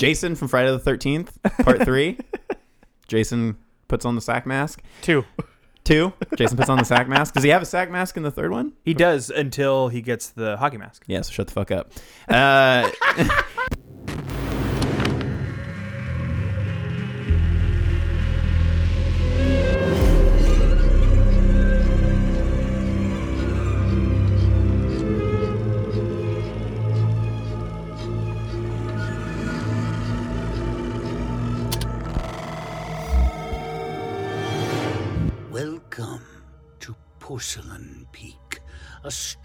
Jason from Friday the Thirteenth, Part Three. Jason puts on the sack mask. Two. Two. Jason puts on the sack mask. Does he have a sack mask in the third one? He does until he gets the hockey mask. Yeah. So shut the fuck up. Uh,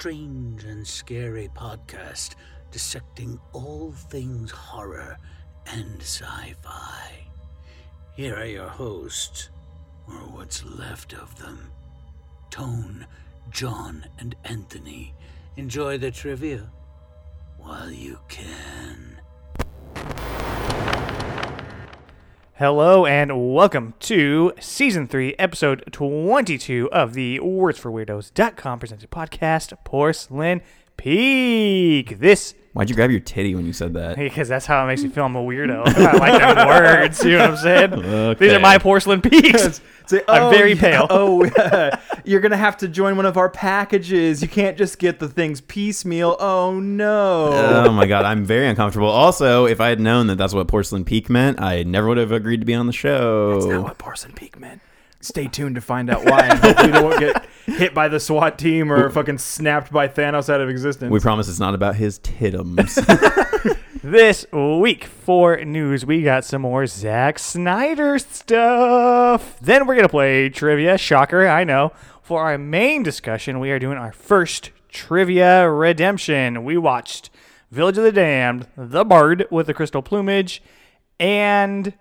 strange and scary podcast dissecting all things horror and sci fi. Here are your hosts, or what's left of them Tone, John, and Anthony. Enjoy the trivia while you can. Hello and welcome to season three, episode 22 of the wordsforweirdos.com presented podcast, Porcelain Peak. This, why'd you grab your titty when you said that? because that's how it makes me feel I'm a weirdo. I like them words, you know what I'm saying? These are my porcelain peaks. Say, I'm oh, very yeah, pale. Oh, you're gonna have to join one of our packages. You can't just get the things piecemeal. Oh no. Oh my god, I'm very uncomfortable. Also, if I had known that that's what porcelain peak meant, I never would have agreed to be on the show. That's not what porcelain peak meant. Stay tuned to find out why. And hopefully, they won't get hit by the SWAT team or fucking snapped by Thanos out of existence. we promise it's not about his titums. This week for news, we got some more Zack Snyder stuff. Then we're going to play trivia. Shocker, I know. For our main discussion, we are doing our first trivia redemption. We watched Village of the Damned, The Bird with the Crystal Plumage, and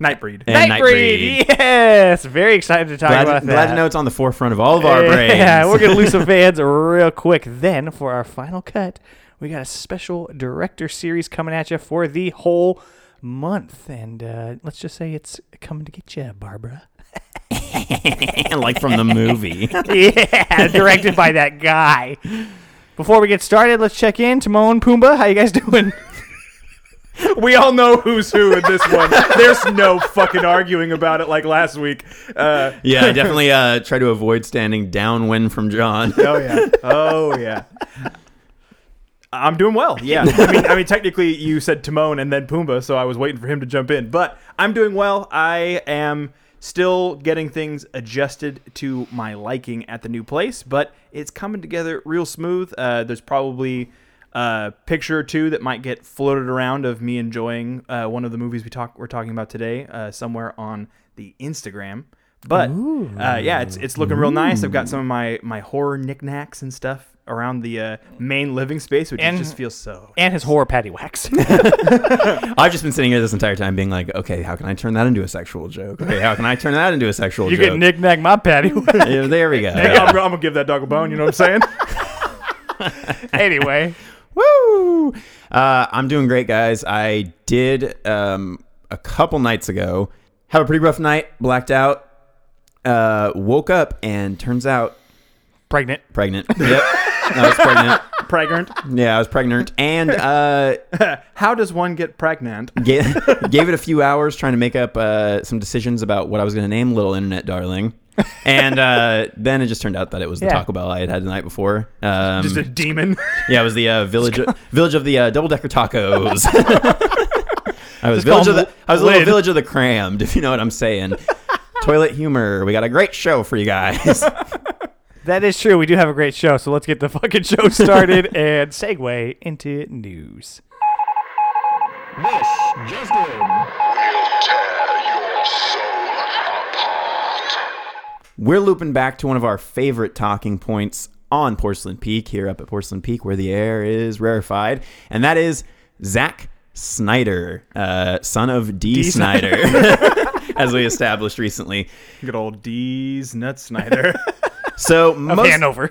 Nightbreed. And Nightbreed. Nightbreed. Yes, very excited to talk glad, about that. glad to know it's on the forefront of all of our brains. Yeah, we're gonna lose some fans real quick. Then for our final cut, we got a special director series coming at you for the whole month, and uh, let's just say it's coming to get you, Barbara. like from the movie. yeah, directed by that guy. Before we get started, let's check in. Timon, Pumbaa, how you guys doing? We all know who's who in this one. There's no fucking arguing about it like last week. Uh, yeah, I definitely uh, try to avoid standing downwind from John. oh yeah. Oh yeah. I'm doing well. Yeah. I mean, I mean, technically, you said Timon and then Pumbaa, so I was waiting for him to jump in. But I'm doing well. I am still getting things adjusted to my liking at the new place, but it's coming together real smooth. Uh, there's probably a picture or two that might get floated around of me enjoying uh, one of the movies we talk we're talking about today uh, somewhere on the Instagram. But uh, yeah, it's it's looking real nice. I've got some of my my horror knickknacks and stuff around the uh, main living space, which And- just feels so. And his horror patty wax. I've just been sitting here this entire time being like, okay, how can I turn that into a sexual joke? Okay, how can I turn that into a sexual you joke? can knick-knack my patty wax. Yeah, there we go. Hey, I'm, I'm gonna give that dog a bone. You know what I'm saying? anyway, Woo! Uh, I'm doing great, guys. I did um, a couple nights ago have a pretty rough night, blacked out, uh, woke up, and turns out pregnant. pregnant. Yep, I was pregnant. Pregnant. Yeah, I was pregnant, and uh, How does one get pregnant? gave, gave it a few hours trying to make up uh, some decisions about what I was going to name Little Internet Darling. And uh, then it just turned out that it was the Yeah. Taco Bell I had had the night before. Um, Just a demon. Yeah, it was the uh, village village of the uh, double decker tacos. I was village of the I was a little village of the crammed, if you know what I'm saying. Toilet humor. We got a great show for you guys. That is true. We do have a great show, so let's get the fucking show started and segue into news. This just in. We'll tear your soul apart. We're looping back to one of our favorite talking points on Porcelain Peak here up at Porcelain Peak, where the air is rarefied, and that is Zack Snyder, uh, son of D. D. Snyder, as we established recently. Good old D's Nut Snyder. So most, Hanover.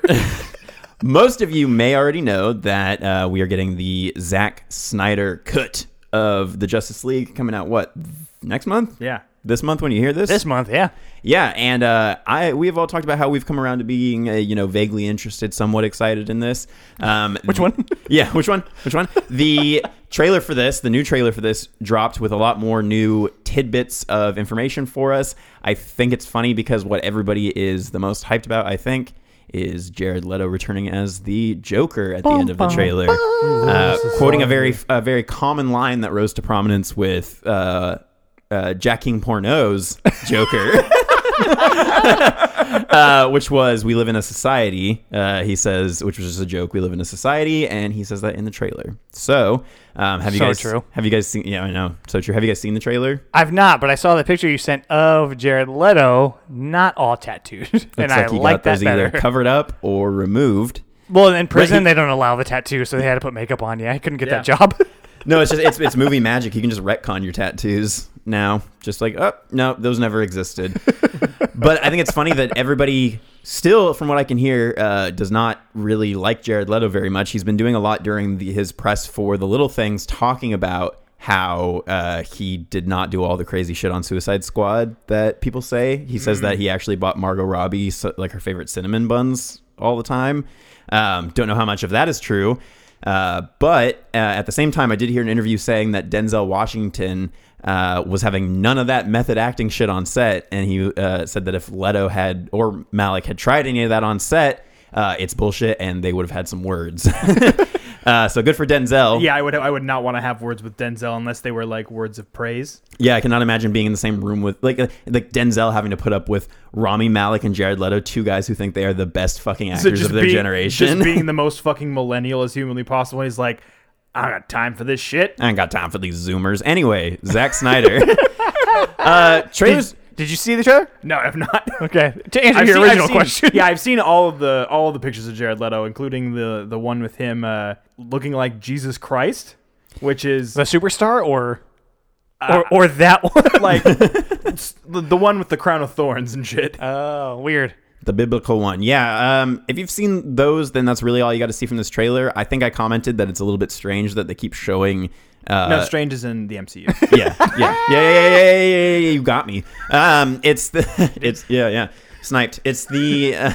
Most of you may already know that uh, we are getting the Zack Snyder cut of the Justice League coming out what next month? yeah. This month when you hear this. This month, yeah. Yeah, and uh, I we have all talked about how we've come around to being uh, you know vaguely interested, somewhat excited in this. Um, Which one? Yeah, which one? Which one? The trailer for this, the new trailer for this, dropped with a lot more new tidbits of information for us. I think it's funny because what everybody is the most hyped about, I think, is Jared Leto returning as the Joker at the end of the trailer, uh, quoting a very a very common line that rose to prominence with. Uh, uh, Jack King Porno's Joker, uh, which was "We live in a society." Uh, he says, which was just a joke. We live in a society, and he says that in the trailer. So, um, have you So guys true. have you guys seen? Yeah, I know. So true. Have you guys seen the trailer? I've not, but I saw the picture you sent of Jared Leto, not all tattooed, and Looks I like he like that those either better. covered up or removed. well, in prison he- they don't allow the tattoo, so they had to put makeup on Yeah, I couldn't get Yeah. that job. No, it's just it's it's movie magic. You can just retcon your tattoos now. Just like, oh no, those never existed. but I think it's funny that everybody still, from what I can hear, uh, does not really like Jared Leto very much. He's been doing a lot during the, his press for the little things, talking about how uh, he did not do all the crazy shit on Suicide Squad that people say. He says that he actually bought Margot Robbie so, like her favorite cinnamon buns all the time. Um, don't know how much of that is true. Uh, but uh, at the same time, I did hear an interview saying that Denzel Washington uh, was having none of that method acting shit on set, and he uh, said that if Leto had or Malek had tried any of that on set, uh, it's bullshit, and they would have had some words. uh, so good for Denzel. Yeah, I would. I would not want to have words with Denzel unless they were like words of praise. Yeah, I cannot imagine being in the same room with like uh, like Denzel having to put up with Rami Malek and Jared Leto, two guys who think they are the best fucking actors of their being, generation. just being the most fucking millennial as humanly possible. He's like, I got time for this shit. I ain't got time for these Zoomers. Anyway, Zack Snyder. uh, trailers. Did, did you see the trailer? No, I've not. Okay, to answer I've your seen- I've original seen- question. Yeah, I've seen all of the all of the pictures of Jared Leto, including the the one with him uh, looking like Jesus Christ, which is the superstar or Uh, or or that one. like it's the, the one with the crown of thorns and shit. oh, weird. The biblical one. Yeah. Um, if you've seen those, then that's really all you got to see from this trailer. I think I commented that it's a little bit strange that they keep showing. Uh, no, Strange is in the MCU. yeah, yeah, yeah, yeah, yeah, yeah, yeah, yeah, You got me. Um, it's the, it's yeah, yeah, sniped. It's the, uh,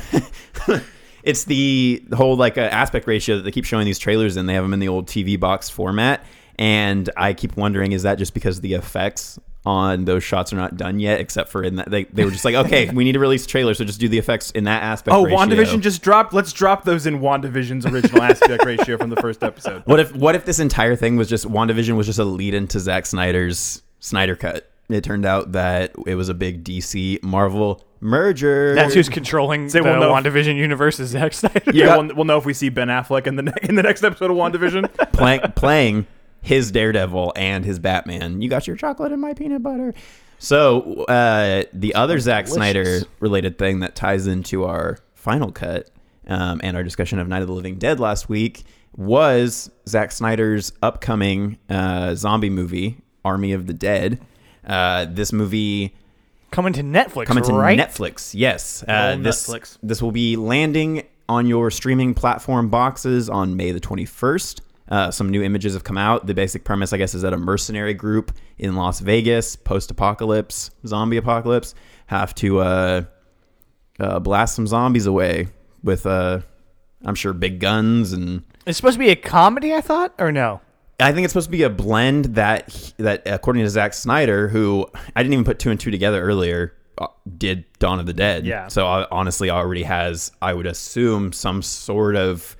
it's the whole like uh, aspect ratio that they keep showing these trailers in. They have them in the old TV box format, and I keep wondering, is that just because the effects on those shots are not done yet? Except for in that they they were just like, okay, we need to release trailer, so just do the effects in that aspect. oh, ratio. WandaVision just dropped. Let's drop those in WandaVision's original aspect ratio from the first episode. What if what if this entire thing was just WandaVision was just a lead into Zack Snyder's Snyder cut? It turned out that it was a big DC Marvel merger. That's who's controlling Say, the well, no. WandaVision universe is Zack Snyder. Yeah, we'll, we'll know if we see Ben Affleck in the ne- in the next episode of WandaVision. Play, playing his Daredevil and his Batman. You got your chocolate and my peanut butter. So uh, the other Zack Snyder related thing that ties into our final cut um, and our discussion of Night of the Living Dead last week was Zack Snyder's upcoming uh, zombie movie, Army of the Dead. Uh, this movie Coming to Netflix, coming to right? Netflix. Yes, uh, this Netflix. this will be landing on your streaming platform boxes on May the twenty first. Uh, some new images have come out. The basic premise, I guess, is that a mercenary group in Las Vegas, post-apocalypse, zombie apocalypse, have to uh, uh, blast some zombies away with, uh, I'm sure, big guns and It's supposed to be a comedy, I thought, or no? I think it's supposed to be a blend that that according to Zack Snyder, who I didn't even put two and two together earlier, uh, did Dawn of the Dead. Yeah. So uh, honestly, already has I would assume some sort of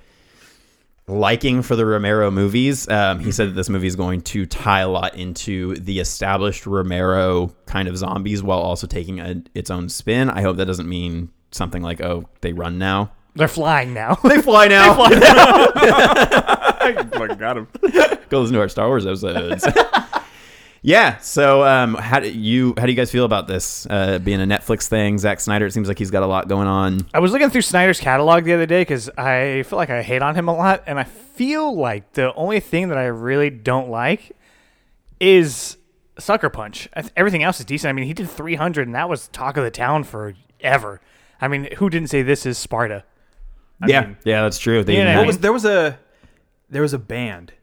liking for the Romero movies. Um, he said that this movie is going to tie a lot into the established Romero kind of zombies while also taking a, its own spin. I hope that doesn't mean something like oh they run now. They're flying now. They fly now. I got him. go listen to our Star Wars episodes. yeah. So, um, how do you how do you guys feel about this uh, being a Netflix thing? Zack Snyder. It seems like he's got a lot going on. I was looking through Snyder's catalog the other day because I feel like I hate on him a lot, and I feel like the only thing that I really don't like is Sucker Punch. Everything else is decent. I mean, he did 300, and that was talk of the town forever. I mean, who didn't say this is Sparta? yeah, mean- yeah, that's true. They You know even what I had- What was there was a there was a band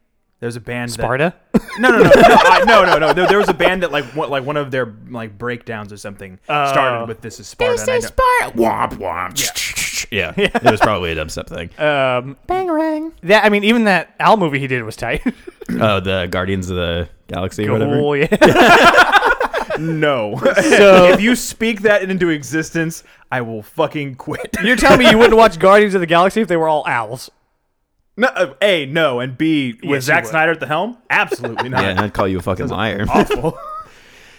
There's a band that Sparta. No, no, no, no, I, no, no, no. There, there was a band that like what, like one of their like breakdowns or something Oh. started with "This is Sparta." and I don't- Womp womp. Yeah. it was probably a dubstep thing. Um, Bangarang. that I mean, even that Al movie he did was tight. Oh, the Guardians of the Galaxy or whatever. oh yeah. No. So- if you speak that into existence, I will fucking quit. You're telling me you wouldn't watch Guardians of the Galaxy if they were all owls? No, uh, a no, and B with Yes, Zack would. Snyder at the helm. Absolutely not. Yeah, I'd call you a fucking liar. Awful.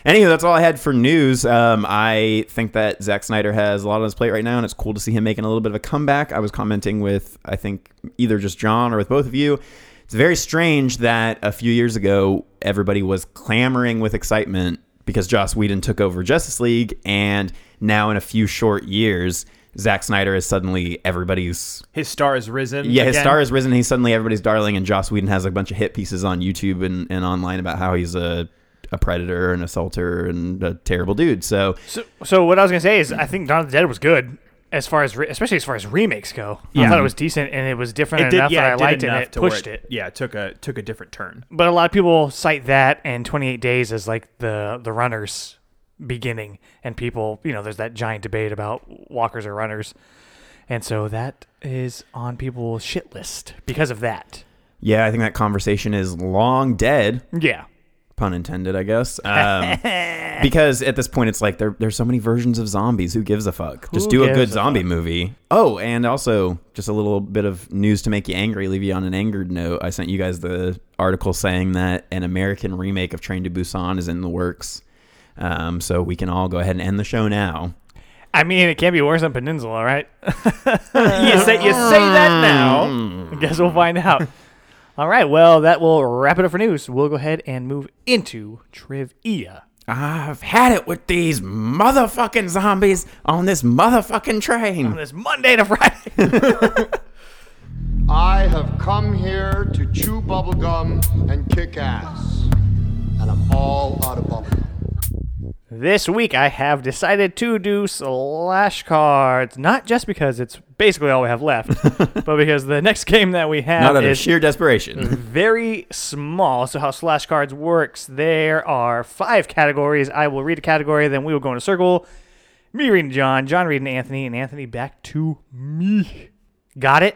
Anyway, that's all I had for news. Um, I think that Zack Snyder has a lot on his plate right now, and it's cool to see him making a little bit of a comeback. I was commenting with, I think, either just John or with both of you. It's very strange that a few years ago, everybody was clamoring with excitement because Joss Whedon took over Justice League, and now in a few short years, Zack Snyder is suddenly everybody's His star has risen. yeah, his again. star has risen. He's suddenly everybody's darling, and Joss Whedon has a bunch of hit pieces on YouTube and, and online about how he's a a predator, and an assaulter, and a terrible dude. So So, so what I was gonna say is, I think Dawn of the Dead was good as far as, re- especially as far as remakes go. I thought it was decent and it was different It did. enough Yeah, that I liked it. and it to where pushed it. Yeah, it took a took a different turn. But a lot of people cite that and 28 Days as like the the runners beginning, and people, you know, there's that giant debate about walkers or runners, and so that is on people's shit list because of that. yeah, I think that conversation is long dead. Yeah. Pun intended, I guess. Um, because at this point, it's like there, there's so many versions of zombies. Who gives a fuck? Just Who do a good a zombie fuck? movie. Oh, and also just a little bit of news to make you angry, leave you on an angered note. I sent you guys the article saying that an American remake of Train to Busan is in the works. Um, so we can all go ahead and end the show now. I mean, it can't be worse than Peninsula, right? you say you say that now. I guess we'll find out. All right. Well, that will wrap it up for news. We'll go ahead and move into trivia. I've had it with these motherfucking zombies on this motherfucking train. On this Monday to Friday. I have come here to chew bubblegum and kick ass. And I'm all out of bubblegum. This week, I have decided to do slash cards, not just because it's basically all we have left, but because the next game that we have Not out of is sheer desperation. very small. So, how slash cards works? There are five categories. I will read a category, then we will go in a circle. Me reading John, John reading Anthony, and Anthony back to me. Got it?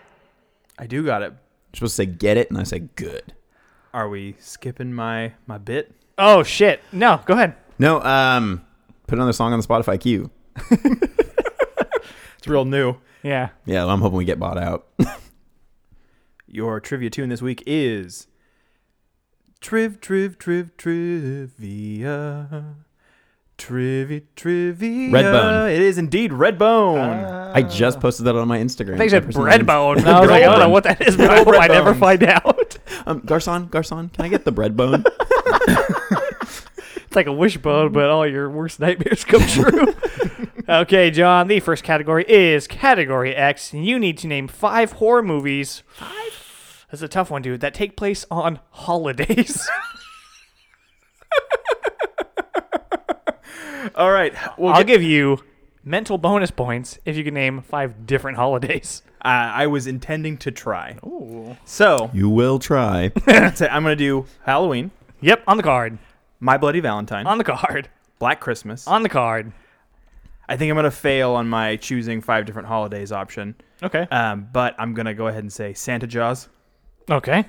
I do got it. You're supposed to say get it, and I say good. Are we skipping my my bit? Oh shit! No, go ahead. No, um, put another song on the Spotify queue. It's real new. Yeah. Yeah, well, I'm hoping we get bought out. Your trivia tune this week is Triv Triv Triv Trivia. Trivia Trivia. Redbone. It is indeed Redbone. I just posted that on my Instagram. I think you said breadbone. And I was like, I don't know what that is, but I hope I never find out. Um, Garcon, Garcon, can I get the breadbone? It's like a wishbone, but all your worst nightmares come true. okay, John, the first category is category X. and You need to name five horror movies. Five? That's a tough one, dude. That take place on holidays. All right. We'll I'll get- give you mental bonus points if you can name five different holidays. uh, I was intending to try. Ooh. So you will try. so I'm going to do Halloween, Yep, on the card. My Bloody Valentine, On the card. Black Christmas. On the card. I think I'm going to fail on my choosing five different holidays option. Okay. Um, but I'm going to go ahead and say Santa Jaws. Okay.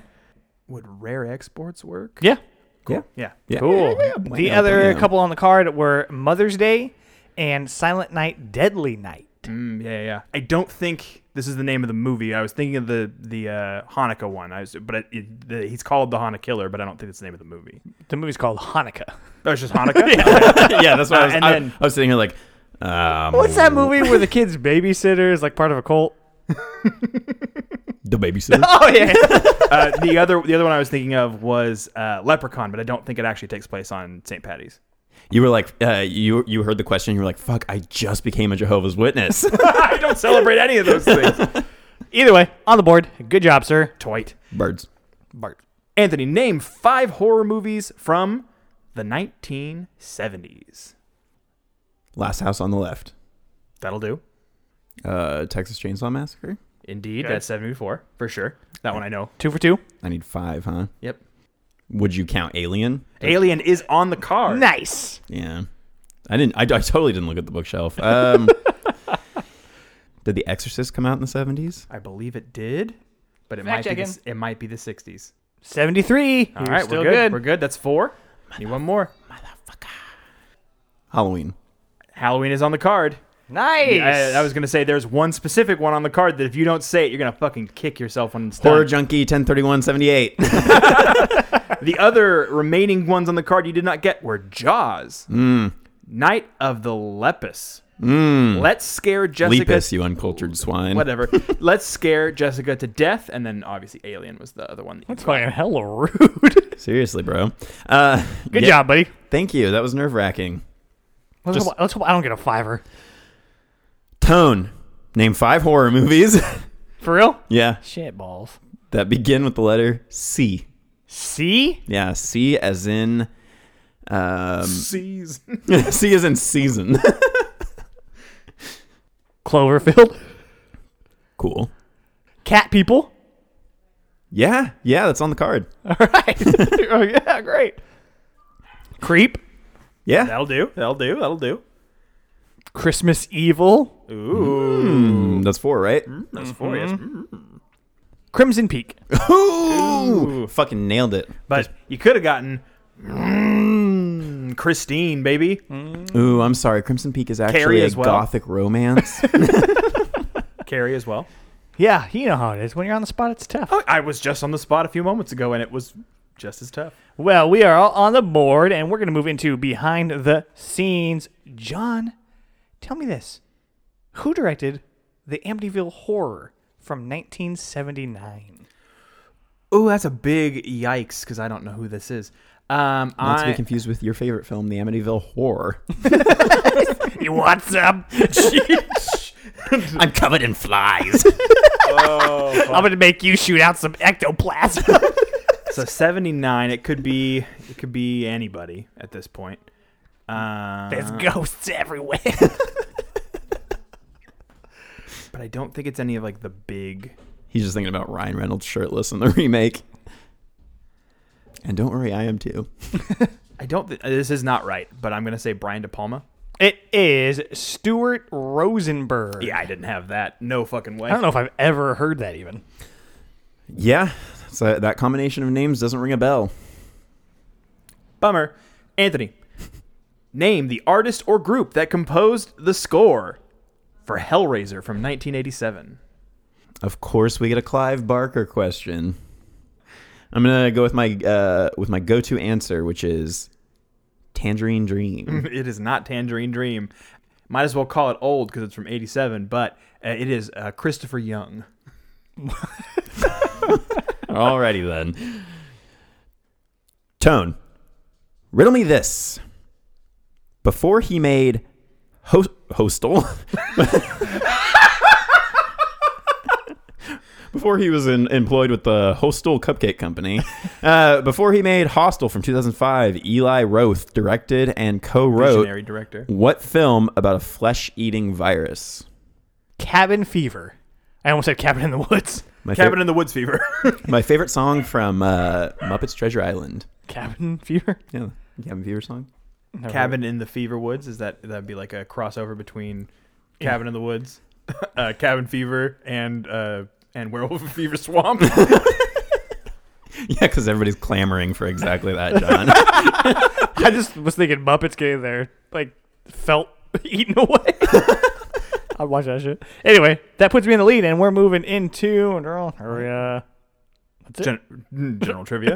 Would rare exports work? Yeah. Cool. Yeah. Yeah. Cool. Why The not? other Why couple on the card were Mother's Day and Silent Night, Deadly Night. Mm, yeah, yeah, yeah. I don't think this is the name of the movie. I was thinking of the the uh, Hanukkah one. I was, but it, it, the, he's called the Hanukkah Killer, but I don't think it's the name of the movie. The movie's called Hanukkah. Oh, it's just Hanukkah. yeah, that's what I was. And I, then- I was sitting here like, um, What's that movie where the kid's babysitter is like part of a cult? The babysitter. Oh yeah. uh, the other the other one I was thinking of was uh, Leprechaun, but I don't think it actually takes place on St. Patty's. You were like, uh, you you heard the question. You were like, fuck, I just became a Jehovah's Witness. I don't celebrate any of those things. Either way, on the board. Good job, sir. Twite. Birds. Bart. Anthony, name five horror movies from the 1970s. Last house on the left. That'll do. Uh, Texas Chainsaw Massacre. Indeed, Okay. that's 74 for sure. That one I know. Two for two. I need five, huh? Yep. Would you count Alien? Alien is on the card. Nice. Yeah. I didn't. I, I totally didn't look at the bookshelf. Um, did The Exorcist come out in the seventies? I believe it did, but it Fact might be the, it might be the 60s. 73. All You're right, still we're good. good. We're good. That's four. Need one more. Motherfucker. Halloween. Halloween is on the card. Nice. I, I was gonna say there's one specific one on the card that if you don't say it, you're gonna fucking kick yourself when it's Horror done. Junkie ten thirty one seventy eight. the other remaining ones on the card you did not get were Jaws, Night of the Lepus, Let's Scare Jessica. Lepus, you uncultured swine. Whatever. Let's scare Jessica to death, and then obviously Alien was the other one. That you That's fucking hella rude. Seriously, bro. Uh, Good yeah, job, buddy. Thank you. That was nerve wracking. Let's, Just- hope, let's hope I don't get a fiver. Tone. Name five horror movies. For real? yeah, Shit balls. that begin with the letter C. C? Yeah, C as in. Um, Seas. C as in season. Cloverfield. cool. Cat people. Yeah, yeah, that's on the card. All right. oh, yeah, great. Creep. Yeah. That'll do. That'll do. That'll do. Christmas Evil. Mm, that's four, right? That's four. Yes. Crimson Peak. Ooh, fucking nailed it. But you could have gotten mm, Christine, baby. Ooh, I'm sorry. Crimson Peak is actually Carrie a as well. gothic romance. Carrie as well. Yeah, you know how it is. When you're on the spot, it's tough. Oh, I was just on the spot a few moments ago, and it was just as tough. Well, we are all on the board, and we're going to move into behind the scenes. John, tell me this: Who directed the Amityville Horror from 1979? Oh, that's a big yikes because I don't know who this is. Um, Not to be confused with your favorite film, The Amityville Horror. You want some? I'm covered in flies. Oh, I'm going to make you shoot out some ectoplasm. so seventy nine. It could be. It could be anybody at this point. Uh, There's ghosts everywhere. but I don't think it's any of like the big. He's just thinking about Ryan Reynolds shirtless in the remake. And don't worry, I am too. I don't. Th- this is not right, but I'm gonna say Brian De Palma. it is Stuart Rosenberg. Yeah, I didn't have that. No fucking way. I don't know if I've ever heard that even. Yeah, so that combination of names doesn't ring a bell. Bummer. Anthony, name the artist or group that composed the score for Hellraiser from 1987. Of course, we get a Clive Barker question. I'm gonna go with my uh, with my go-to answer, which is Tangerine Dream. it is not Tangerine Dream. Might as well call it old because it's from 87, but uh, it is uh, Christopher Young. Alrighty then. Tone, riddle me this. Before he made Ho- Hostel, before he was in, employed with the Hostel Cupcake Company, uh, before he made Hostel from 2005, Eli Roth directed and co-wrote Visionary director. what film about a flesh-eating virus? Cabin Fever. I almost said Cabin in the Woods. My, Cabin fav- in the Woods Fever. my favorite song from uh, Muppets Treasure Island. Cabin Fever? Yeah, Cabin Fever song. Never Cabin in the Fever Woods. Is that that'd be like a crossover between Cabin in the Woods, uh, Cabin Fever, and uh, and Werewolf Fever Swamp? Yeah, because everybody's clamoring for exactly that, John. I just was thinking Muppets getting there, like, felt eaten away. I'd watch that shit. Anyway, that puts me in the lead, and we're moving into. Uh, that's it. Gen- general trivia.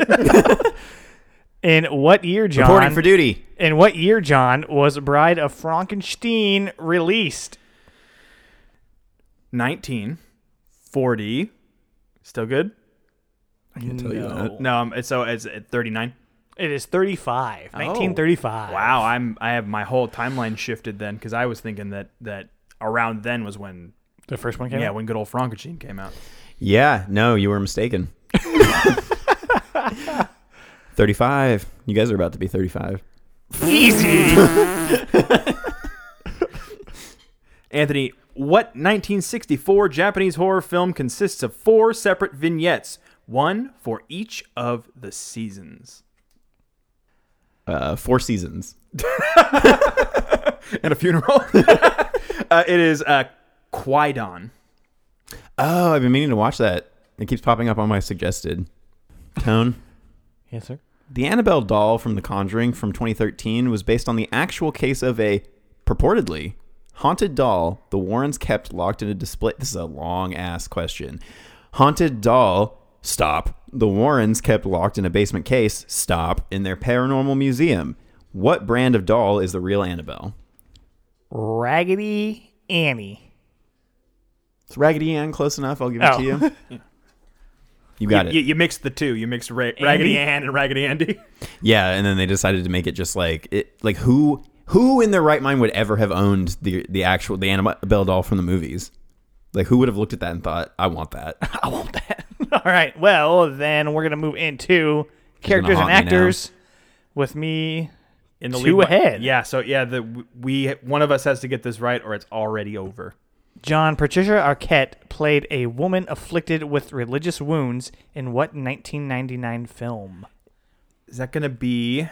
In what year, John? Reporting for duty. in what year, John, was Bride of Frankenstein released? 1940. Still good? I can't tell you that. No, um, it's- so it's at 39. It is 35. 1935. Wow, I'm I have my whole timeline shifted then because I was thinking that that around then was when The first one came yeah out? when good old Frankenstein came out. Yeah, no, you were mistaken. 35. You guys are about to be 35. Easy. Anthony, what 1964 Japanese horror film consists of four separate vignettes, one for each of the seasons? Uh, Four Seasons. and a funeral. uh, it is uh, Kwaidan. Oh, I've been meaning to watch that. It keeps popping up on my suggested. Tone. Yes, sir. The Annabelle doll from The Conjuring from 2013 was based on the actual case of a purportedly haunted doll the Warrens kept locked in a display. This is a long ass question. Haunted doll, stop. The Warrens kept locked in a basement case, stop, in their paranormal museum. What brand of doll is the real Annabelle? Raggedy Annie. It's Raggedy Ann close enough. I'll give it Oh. to you. You got it. You, you mixed the two. You mixed Ra- Raggedy Ann and Raggedy Andy. Yeah, and then they decided to make it just like it, like who who in their right mind would ever have owned the the actual the Annabelle doll from the movies? Like who would have looked at that and thought, "I want that." I want that. All right. Well, then we're gonna move into characters and haunt me actors with me. In the Two lead- ahead. Yeah. So yeah, the we one of us has to get this right, or it's already over. John Patricia Arquette played a woman afflicted with religious wounds in what 1999 film? Is that going to be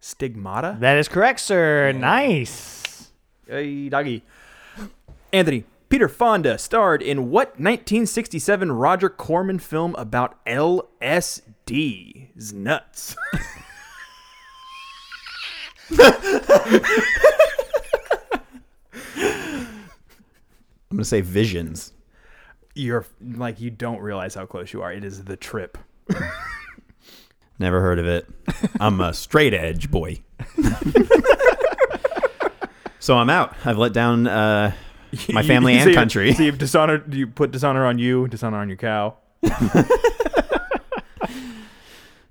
Stigmata? That is correct, sir. Nice. Hey, doggy. Anthony, Peter Fonda starred in what 1967 Roger Corman film about LSD? Is nuts. I'm gonna say Visions. You're like you don't realize how close you are. It is the trip. Never heard of it. I'm a straight edge boy. so I'm out. I've let down uh, my family You- and so country. So you've dishonor. You put dishonor on you, dishonor on your cow.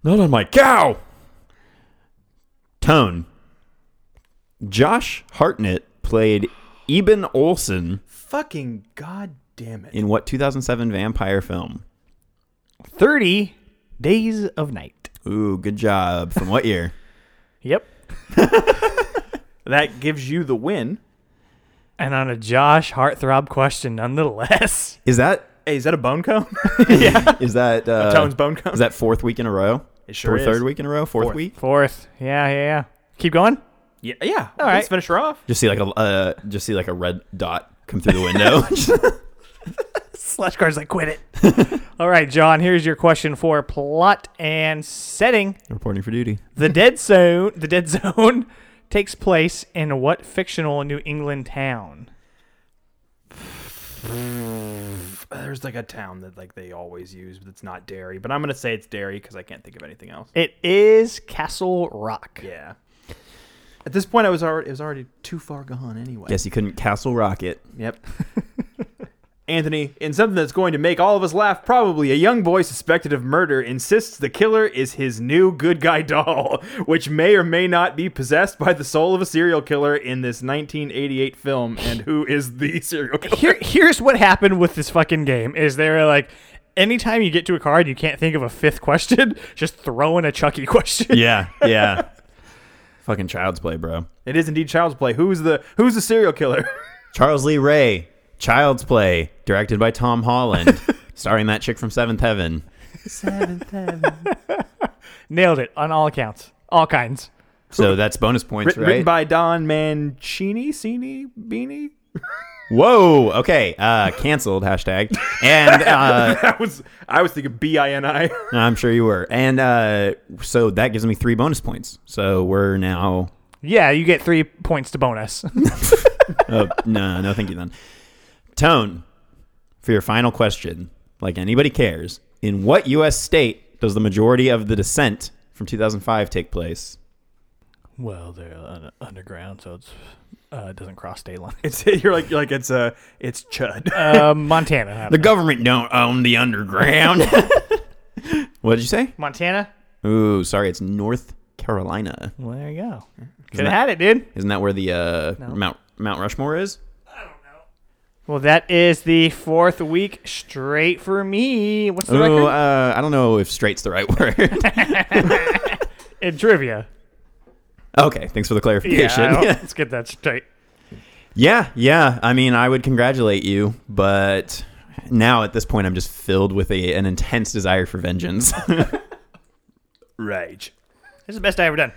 Not on my cow. Tone. Josh Hartnett played Eben Oleson Fucking god damn it! in what 2007 vampire film? 30 Days of Night. Ooh, good job. From what year? Yep. that gives you the win. And on a Josh Heartthrob question, nonetheless. Is that Hey, is that a bone cone? yeah. is that uh, Tone's bone cone. Is that fourth week in a row? It sure or is. third week in a row? Fourth, Fourth. week? Fourth. Yeah, yeah, yeah. Keep going. Yeah, yeah. All Let's right. finish her off. Just see like a uh, just see like a red dot come through the window. Slash cards like quit it. All right, John, here's your question for plot and setting. Reporting for duty. The Dead Zone, the Dead Zone takes place in what fictional New England town? There's like a town that like they always use, but it's not Derry. But I'm gonna say it's Derry because I can't think of anything else. It is Castle Rock. Yeah. At this point, I was already it was already too far gone anyway. Guess you couldn't castle rocket. Yep. Anthony, in something that's going to make all of us laugh, probably a young boy suspected of murder insists the killer is his new good guy doll, which may or may not be possessed by the soul of a serial killer in this 1988 film. And who is the serial killer? Here, here's what happened with this fucking game: is they're like, anytime you get to a card, you can't think of a fifth question, just throw in a Chucky question. Yeah, yeah. Fucking child's play, bro. It is indeed Child's Play. Who's the who's the serial killer? Charles Lee Ray, Child's Play, directed by Tom Holland, starring that chick from Seventh Heaven. Seventh Heaven. Nailed it on all accounts, all kinds. So that's bonus points, Written, right? written by Don Mancini, Cini, Beanie. Whoa. Okay. Uh, canceled. Hashtag. And uh, I was I was thinking B I N I. I'm sure you were. And uh, so that gives me three bonus points. So we're now. Yeah, you get three points to bonus. Oh, no, no, thank you then. Tone, for your final question, like anybody cares, in what U.S. state does the majority of the descent from 2005 take place? well, they're un- underground, so it's uh, it doesn't cross state line. It's you're like you're like it's uh it's Chud. Uh, Montana. The know. government don't own the underground. what did you say? Montana. Ooh, sorry, it's North Carolina. Well, there you go. Could have had it, dude. Isn't that where the uh, Mount Mount Rushmore is? I don't know. Well, that is the fourth week straight for me. What's the Ooh, record? uh, I don't know if straight's the right word. In trivia. Okay, thanks for the clarification. Yeah, let's get that straight. yeah, yeah. I mean, I would congratulate you, but now at this point, I'm just filled with a, an intense desire for vengeance. Rage. This is the best I ever done.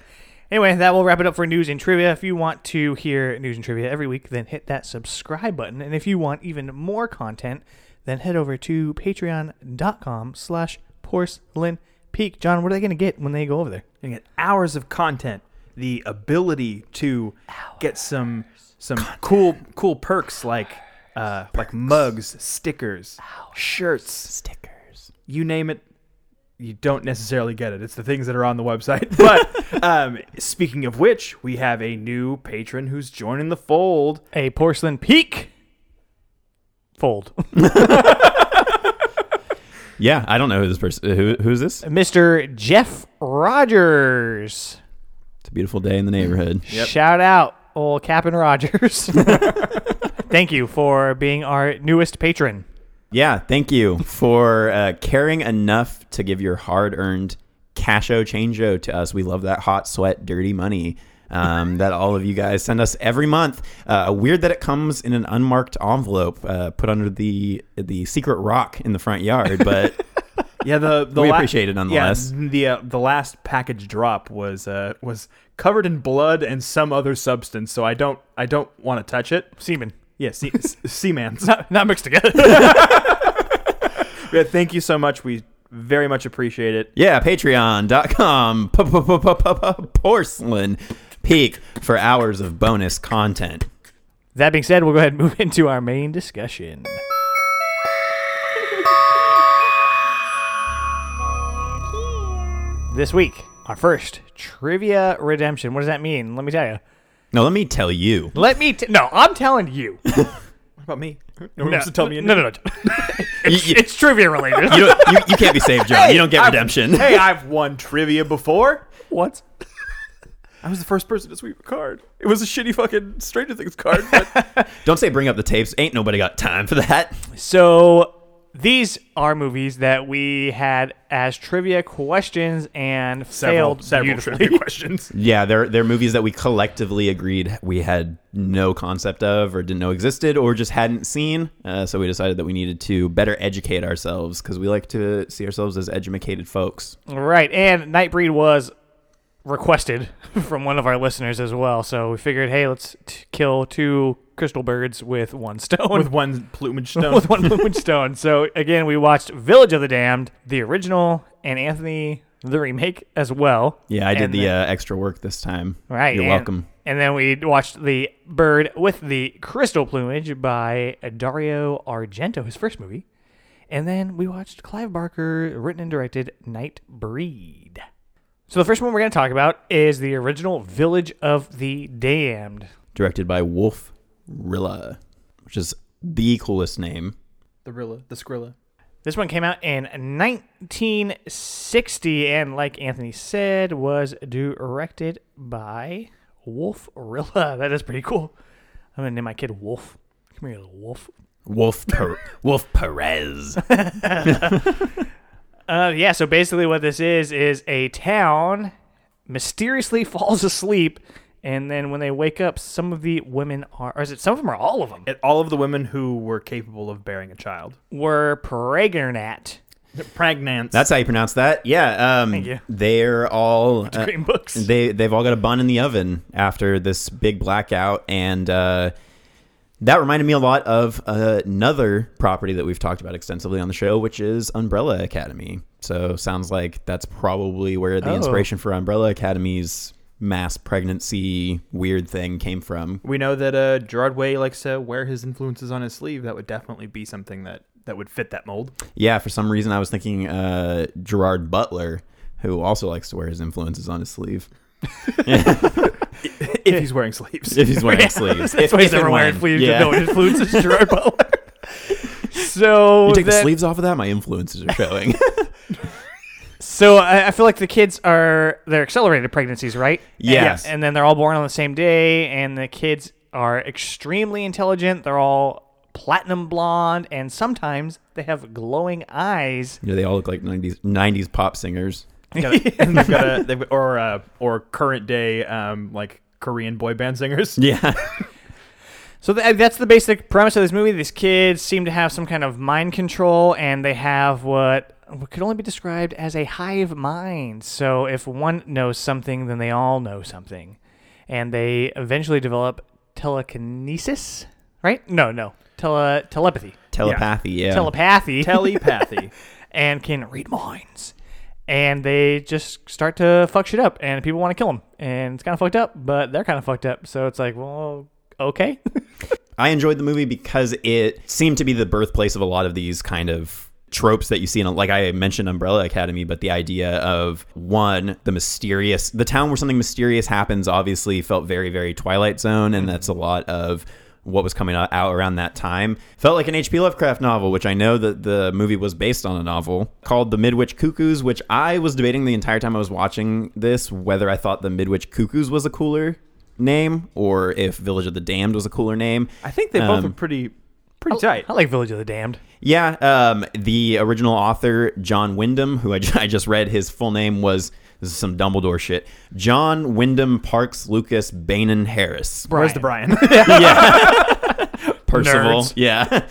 Anyway, that will wrap it up for news and trivia. If you want to hear news and trivia every week, then hit that subscribe button. And if you want even more content, then head over to patreon.com slash porcelain peak. John, what are they going to get when they go over there? You get hours of content, the ability to get some some cool cool perks like uh, like mugs, stickers, shirts, Stickers. you name it. You don't necessarily get it. It's the things that are on the website. But um, speaking of which, we have a new patron who's joining the fold. A porcelain peak fold. Yeah, I don't know who this person. Who who's this? Mr. Jeff Rogers. It's a beautiful day in the neighborhood. Shout out, old Captain Rogers. Thank you for being our newest patron. Yeah, thank you for uh, caring enough to give your hard-earned casho changeo to us. We love that hot sweat, dirty money um, that all of you guys send us every month. Uh, weird that it comes in an unmarked envelope uh, put under the the secret rock in the front yard, but Yeah, the, the We la- appreciate it nonetheless. Yeah, the uh, the last package drop was uh, was covered in blood and some other substance, so I don't I don't want to touch it. Seaman. Yeah, sea, Seamans. Not, not mixed together. Yeah, thank you so much. We very much appreciate it. yeah, patreon.com porcelain peak for hours of bonus content. that being said, we'll go ahead and move into our main discussion. This week, our first trivia redemption. What does that mean? Let me tell you. Now, let me tell you. Let me. T- no, I'm telling you. What about me? No one wants to tell me no, no, no. it's, You- it's trivia related. You, don't, you, you can't be saved, John. you don't get I've- redemption. hey, I've won trivia before. what? I was the first person to sweep a card. It was a shitty fucking Stranger Things card. But Don't say bring up the tapes. Ain't nobody got time for that. So these are movies that we had as trivia questions and several failed several trivia questions. Yeah, they're they're movies that we collectively agreed we had no concept of or didn't know existed or just hadn't seen. Uh, so we decided that we needed to better educate ourselves because we like to see ourselves as educated folks. Right, and Nightbreed was requested from one of our listeners as well. So we figured, hey, let's t- kill two crystal birds with one stone. With one plumage stone. with one plumage stone. So again, we watched Village of the Damned, the original, and Anthony the remake as well. Yeah, I did And the uh, extra work this time. Right. You're and- welcome. And then we watched The Bird with the Crystal Plumage by Dario Argento, his first movie. And then we watched Clive Barker, written and directed Night Breed. So the first one we're going to talk about is the original Village of the Damned. Directed by Wolf Rilla, which is the coolest name. the Rilla, the Skrilla. This one came out in 1960 and like Anthony said was directed by Wolf Rilla. That is pretty cool. I'm going to name my kid Wolf. Come here, little Wolf. Wolf per- Wolf Perez. Uh, yeah, so basically what this is is a town mysteriously falls asleep, and then when they wake up, some of the women are, or is it some of them or all of them, And all of the women who were capable of bearing a child. were pregnant. Pregnant. That's how you pronounce that. Yeah. Um, Thank you. They're all uh, Green books. they they've all got a bun in the oven after this big blackout, and uh, that reminded me a lot of another property that we've talked about extensively on the show, which is Umbrella Academy. So sounds like that's probably where the Oh. inspiration for Umbrella Academy's mass pregnancy weird thing came from. we know that uh, Gerard Way likes to wear his influences on his sleeve. That would definitely be something that, that would fit that mold. Yeah, for some reason I was thinking uh, Gerard Butler, who also likes to wear his influences on his sleeve. if he's wearing sleeves. If he's wearing sleeves. That's if, why he's if never wearing sleeves. Yeah. No influences Gerard Butler. so You take the sleeves off of that, my influences are showing. So I, I feel like the kids are they're accelerated pregnancies, right? Yes. And, and then they're all born on the same day, and the kids are extremely intelligent. They're all platinum blonde, and sometimes they have glowing eyes. you know, they all look like 90s, 90s pop singers. Got- and they've got a, they've, or uh, or current day um, like Korean boy band singers. Yeah. So th- that's the basic premise of this movie. These kids seem to have some kind of mind control, and they have what could only be described as a hive mind. So if one knows something, then they all know something, and they eventually develop telekinesis. Right? No, no, tele telepathy, Telepathy, yeah. telepathy, Telepathy. and can read minds. And they just start to fuck shit up, and people want to kill them, and it's kind of fucked up. But they're kind of fucked up, so it's like, well, okay. I enjoyed the movie because it seemed to be the birthplace of a lot of these kind of tropes that you see in like I mentioned Umbrella Academy but the idea of one the mysterious the town where something mysterious happens obviously felt very very Twilight Zone and mm-hmm. that's a lot of what was coming out out around that time felt like an H.P. Lovecraft novel which I know that the movie was based on a novel called The Midwich Cuckoos which I was debating the entire time I was watching this whether I thought The Midwich Cuckoos was a cooler name or if Village of the Damned was a cooler name I think they both Um, are pretty pretty tight. I like Village of the Damned. Yeah, um, the original author John Wyndham, who I, I just read, his full name was this is some Dumbledore shit. John Wyndham Parkes Lucas Beynon Harris. Where's the Brian? Yeah. Percival. Nerds. Yeah.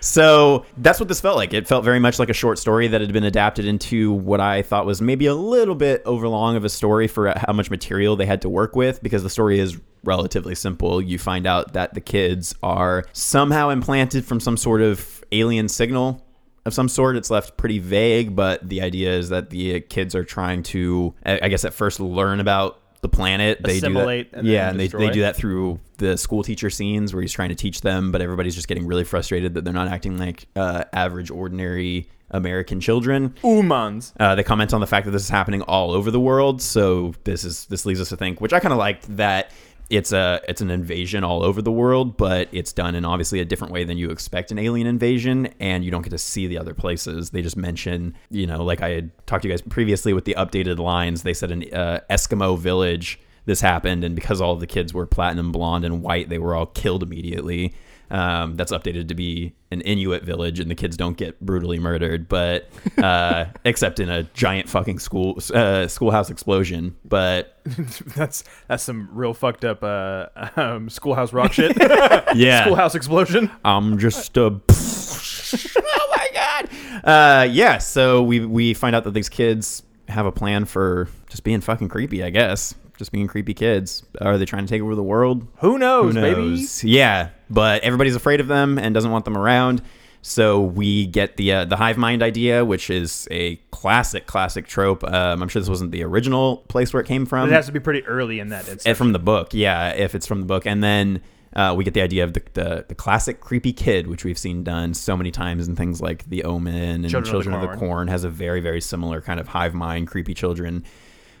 So that's what this felt like. It felt very much like a short story that had been adapted into what I thought was maybe a little bit overlong of a story for how much material they had to work with because the story is relatively simple. You find out that the kids are somehow implanted from some sort of alien signal of some sort. It's left pretty vague, but the idea is that the kids are trying to, I guess, at first learn about the planet. They Assimilate do that, and yeah, and they, they do that through the school teacher scenes where he's trying to teach them, but everybody's just getting really frustrated that they're not acting like uh, average, ordinary American children. Umans. Uh, they comment on the fact that this is happening all over the world, so this is this leads us to think, which I kind of liked that it's a it's an invasion all over the world, but it's done in obviously a different way than you expect an alien invasion, and you don't get to see the other places. They just mention, you know, like I had talked to you guys previously with the updated lines. They said an uh, Eskimo village this happened, and because all the kids were platinum blonde and white, they were all killed immediately. Um, that's updated to be an Inuit village, and the kids don't get brutally murdered, but uh, except in a giant fucking school uh, schoolhouse explosion. But That's that's some real fucked up uh, um, schoolhouse rock shit. yeah, schoolhouse explosion. I'm just a. oh my god! Uh, yeah, so we we find out that these kids have a plan for just being fucking creepy. I guess just being creepy kids. Are they trying to take over the world? Who knows, Who baby? Yeah, but everybody's afraid of them and doesn't want them around. So we get the uh, the hive mind idea, which is a classic, classic trope. Um, I'm sure this wasn't the original place where it came from. It has to be pretty early in that. Uh, from the book, yeah, if it's from the book, and then uh, we get the idea of the, the the classic creepy kid, which we've seen done so many times in things like The Omen and Children Children, of the of the Corn. Corn. Has a very very similar kind of hive mind, creepy children.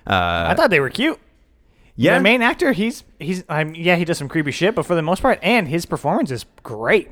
Uh, I thought they were cute. Yeah, The main actor, he's he's I'm yeah, he does some creepy shit, but for the most part, and his performance is great.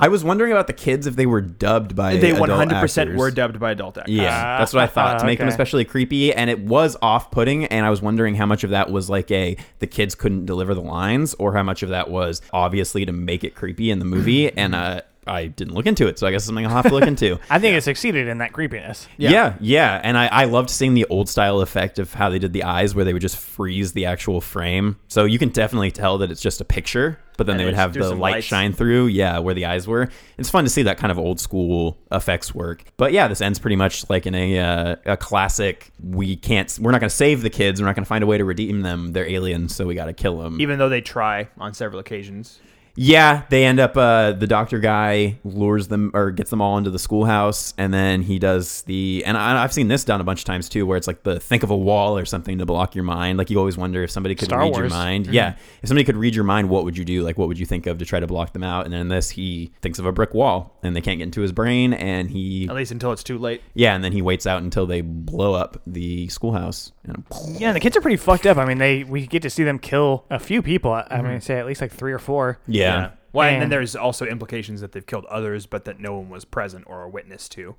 I was wondering about the kids if they were dubbed by they 100% were dubbed by adult actors. Yeah, that's what I thought to make them especially creepy, and it was off-putting. And I was wondering how much of that was like a the kids couldn't deliver the lines, or how much of that was obviously to make it creepy in the movie. and uh, I didn't look into it, so I guess it's something I'll have to look into. I think it succeeded in that creepiness. Yeah. yeah, And I, I loved seeing the old style effect of how they did the eyes, where they would just freeze the actual frame. So you can definitely tell that it's just a picture, but then And they they would just have do the some light lights. shine through, yeah, where the eyes were. It's fun to see that kind of old school effects work. But yeah, this ends pretty much like in a uh, a classic. We can't. We're not going to save the kids. We're not going to find a way to redeem them. They're aliens, so we got to kill them. Even though they try on several occasions. Yeah, they end up. Uh, the doctor guy lures them or gets them all into the schoolhouse, and then he does the. And I, I've seen this done a bunch of times too, where it's like the think of a wall or something to block your mind. Like you always wonder if somebody could Star read your Wars. mind. Yeah, if somebody could read your mind, what would you do? Like what would you think of to try to block them out? And then in this, he thinks of a brick wall, and they can't get into his brain, and he. At least until it's too late. Yeah, and then he waits out until they blow up the schoolhouse. And Yeah, and the kids are pretty fucked up. I mean, they we get to see them kill a few people. I I mm-hmm. mean, say at least like three or four. yeah. Well, and, then And- there's also implications that they've killed others, but that no one was present or a witness to.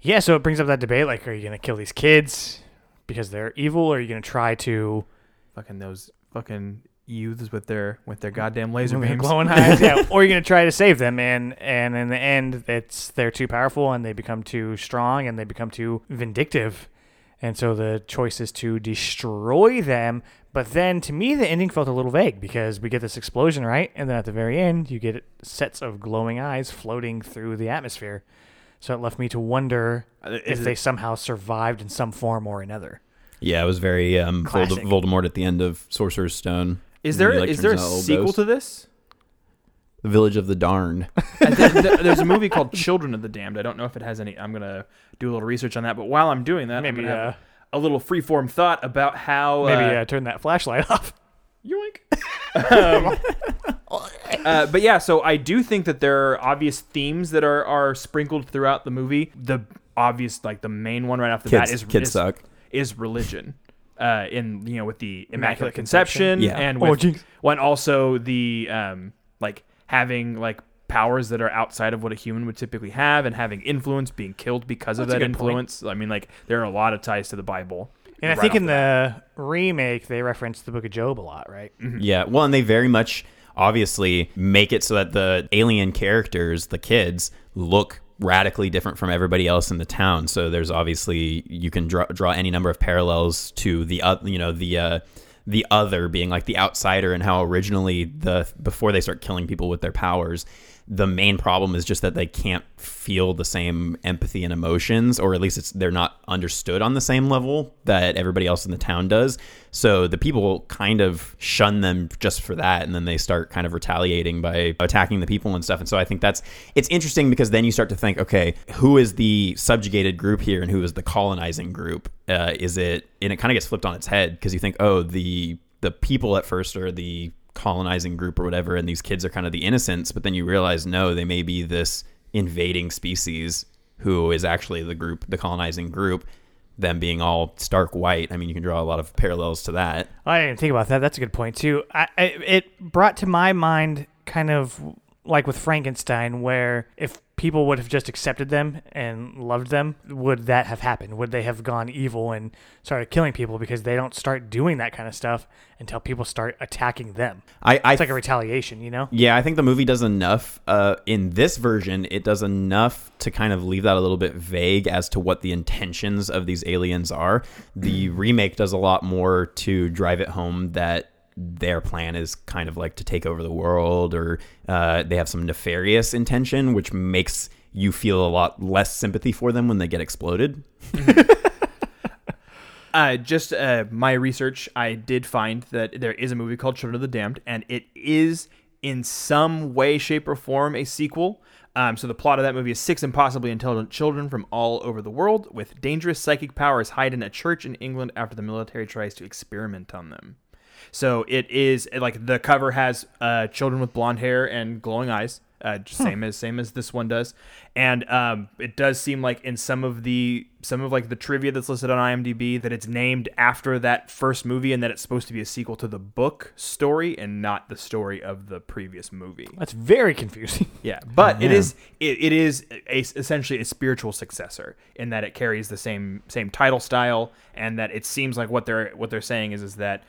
Yeah, so it brings up that debate: like, are you gonna kill these kids because they're evil, or are you gonna try to Fucking those fucking youths with their with their goddamn laser beams. glowing eyes? Yeah, or are you gonna try to save them? And and in the end, it's they're too powerful and they become too strong and they become too vindictive, and so the choice is to destroy them. But then, to me, the ending felt a little vague because we get this explosion, right? And then at the very end, you get sets of glowing eyes floating through the atmosphere. So it left me to wonder Uh, if is they somehow survived in some form or another. Yeah, it was very um, Classic. Voldemort at the end of Sorcerer's Stone. Is And there like, is there a turns out all sequel those- to this? The Village of the Darned? I think th- There's a movie called Children of the Damned. I don't know if it has any. I'm gonna do a little research on that. But while I'm doing that, Maybe, I'm gonna have uh, a little freeform thought about how Maybe uh, uh, turn that flashlight off. Yoink. um, uh, but yeah, so I do think that there are obvious themes that are are sprinkled throughout the movie. The obvious, like the main one right off the bat is kids is, suck. is religion. Uh, in you know with the immaculate, Immaculate conception, Conception. Yeah. and Oh, with jinx. when also the um like having like powers that are outside of what a human would typically have and having influence being killed because of That's a that good point. influence. I mean like there are a lot of ties to the Bible. And I think in bat. the remake they reference the Book of Job a lot, right? Yeah, well, and they very much obviously make it so that the alien characters, the kids, look radically different from everybody else in the town. So there's obviously you can draw draw any number of parallels to the uh, you know the uh, the other being like the outsider and how originally the before they start killing people with their powers the main problem is just that they can't feel the same empathy and emotions or at least it's they're not understood on the same level that everybody else in the town does. So the people kind of shun them just for that and then they start kind of retaliating by attacking the people and stuff. And so i think that's it's interesting because then you start to think okay who is the subjugated group here and who is the colonizing group? Uh, is it and it kind of gets flipped on its head because you think oh the the people at first are the colonizing group or whatever and these kids are kind of the innocents but then you realize no they may be this invading species who is actually the group the colonizing group them being all stark white i mean you can draw a lot of parallels to that I didn't think about that. That's a good point too. I, I, it brought to my mind kind of like with Frankenstein, where if people would have just accepted them and loved them, would that have happened? Would they have gone evil and started killing people because they don't start doing that kind of stuff until people start attacking them? i i It's like a retaliation, you know? Yeah, I think the movie does enough. Uh, in this version, it does enough to kind of leave that a little bit vague as to what the intentions of these aliens are. The remake does a lot more to drive it home that their plan is kind of like to take over the world, or uh, they have some nefarious intention, which makes you feel a lot less sympathy for them when they get exploded. Uh, just uh, my research, I did find that there is a movie called Children of the Damned, and it is in some way, shape, or form a sequel. Um, so the plot of that movie is six impossibly intelligent children from all over the world with dangerous psychic powers hide in a church in England after the military tries to experiment on them. So it is like the cover has uh, children with blonde hair and glowing eyes, uh, same as same as this one does, and um, it does seem like in some of the some of like the trivia that's listed on IMDb that it's named after that first movie and that it's supposed to be a sequel to the book story and not the story of the previous movie. That's very confusing. Yeah, but it is it, it is a, essentially a spiritual successor in that it carries the same same title style and that it seems like what they're what they're saying is is that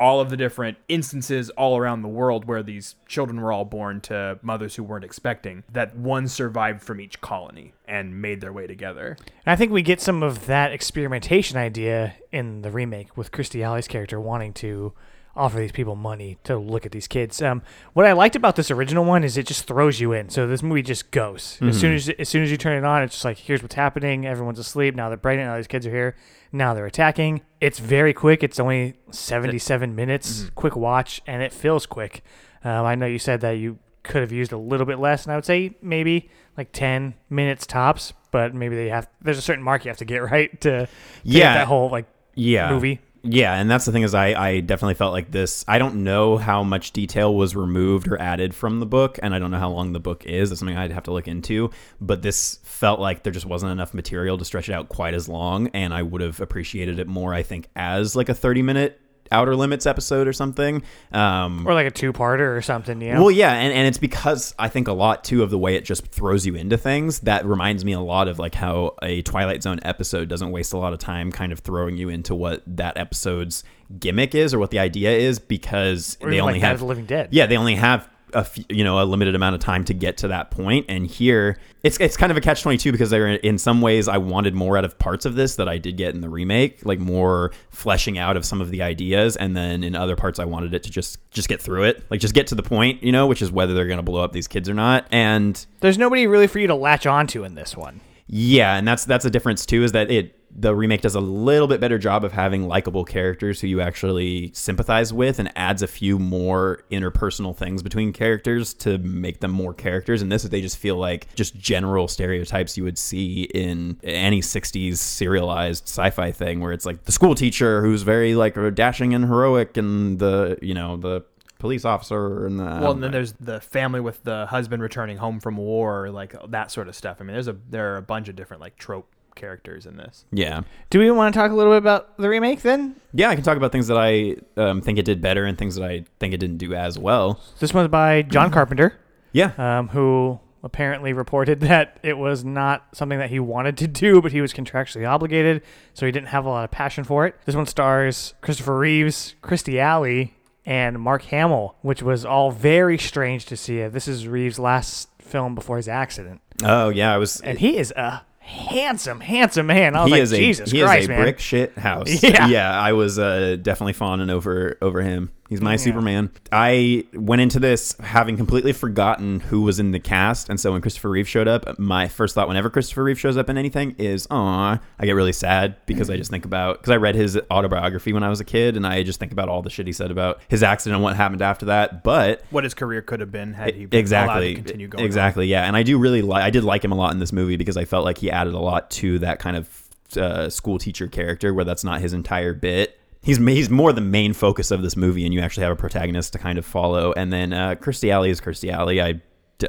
all of the different instances all around the world where these children were all born to mothers who weren't expecting that one survived from each colony and made their way together. And I think we get some of that experimentation idea in the remake with Kirstie Alley's character wanting to offer these people money to look at these kids. Um, what I liked about this original one is it just throws you in. So this movie just goes as soon as as soon as you turn it on. It's just like here's what's happening. Everyone's asleep now. They're pregnant. Now these kids are here. Now they're attacking. It's very quick. It's only seventy seven minutes. Quick watch, and it feels quick. Um, I know you said that you could have used a little bit less, and I would say maybe like ten minutes tops. But maybe they have. There's a certain mark you have to get right to, to get Yeah. that whole like yeah movie. Yeah and that's the thing is I, I definitely felt like this i don't know how much detail was removed or added from the book and i don't know how long the book is that's something i'd have to look into but this felt like there just wasn't enough material to stretch it out quite as long and i would have appreciated it more i think as like a 30 minute outer limits episode or something um or like a two parter or something. You know. well, yeah, and, and it's because I think a lot too of the way it just throws you into things that reminds me a lot of like how a Twilight Zone episode doesn't waste a lot of time kind of throwing you into what that episode's gimmick is or what the idea is because Or they only like have the Living Dead. Yeah, they only have a few, you know a limited amount of time to get to that point and here it's it's kind of a catch 22 because there in some ways I wanted more out of parts of this that I did get in the remake like more fleshing out of some of the ideas and then in other parts I wanted it to just just get through it like just get to the point you know which is whether they're going to blow up these kids or not and There's nobody really for you to latch onto in this one. Yeah, and that's that's a difference too. Is that it? The remake does a little bit better job of having likable characters who you actually sympathize with, and adds a few more interpersonal things between characters to make them more characters. And this, is they just feel like just general stereotypes you would see in any '60s serialized sci-fi thing, where it's like the school teacher who's very like dashing and heroic, and the you know the police officer and the Well, and um, then there's the family with the husband returning home from war, like that sort of stuff. I mean, there's a there are a bunch of different like trope characters in this. yeah. Do we want to talk a little bit about the remake then? Yeah, I can talk about things that I um, think it did better and things that I think it didn't do as well. This one's by John Carpenter, Yeah. um, who apparently reported that it was not something that he wanted to do, but he was contractually obligated, so he didn't have a lot of passion for it. This one stars Christopher Reeves, Kirstie Alley, and Mark Hamill, which was all very strange to see. This is Reeves' last film before his accident, Oh, yeah. I was. and he is a handsome, handsome man. I was he like, is a Jesus he Christ, is a man. brick shit house. Yeah. I was uh, definitely fawning over over him. He's my Superman. I went into this having completely forgotten who was in the cast, and so when Christopher Reeve showed up, my first thought whenever Christopher Reeve shows up in anything is, "Aw." I get really sad because I just think about because I read his autobiography when I was a kid, and I just think about all the shit he said about his accident and what happened after that. But What his career could have been had he been exactly to continue going. on. exactly yeah and i do really like i did like him a lot in this movie because i felt like he added a lot to that kind of uh, school teacher character where that's not his entire bit he's he's more the main focus of this movie and you actually have a protagonist to kind of follow. And then uh, kirstie alley is kirstie alley. I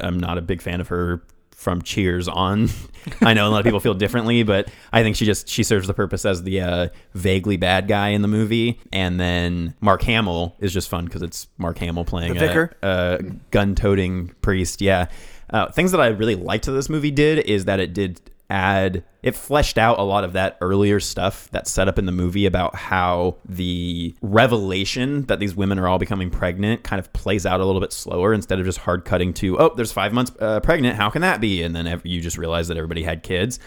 i'm not a big fan of her from cheers on. I know a lot of people feel differently but i think she just she serves the purpose as the uh, vaguely bad guy in the movie. And then mark hamill is just fun because it's mark hamill playing The a- uh, gun-toting priest. Yeah, uh, things that I really liked that this movie did is that it did add it fleshed out a lot of that earlier stuff that's set up in the movie about how the revelation that these women are all becoming pregnant kind of plays out a little bit slower instead of just hard cutting to oh there's five months uh, pregnant. How can that be? And then you just realize that everybody had kids.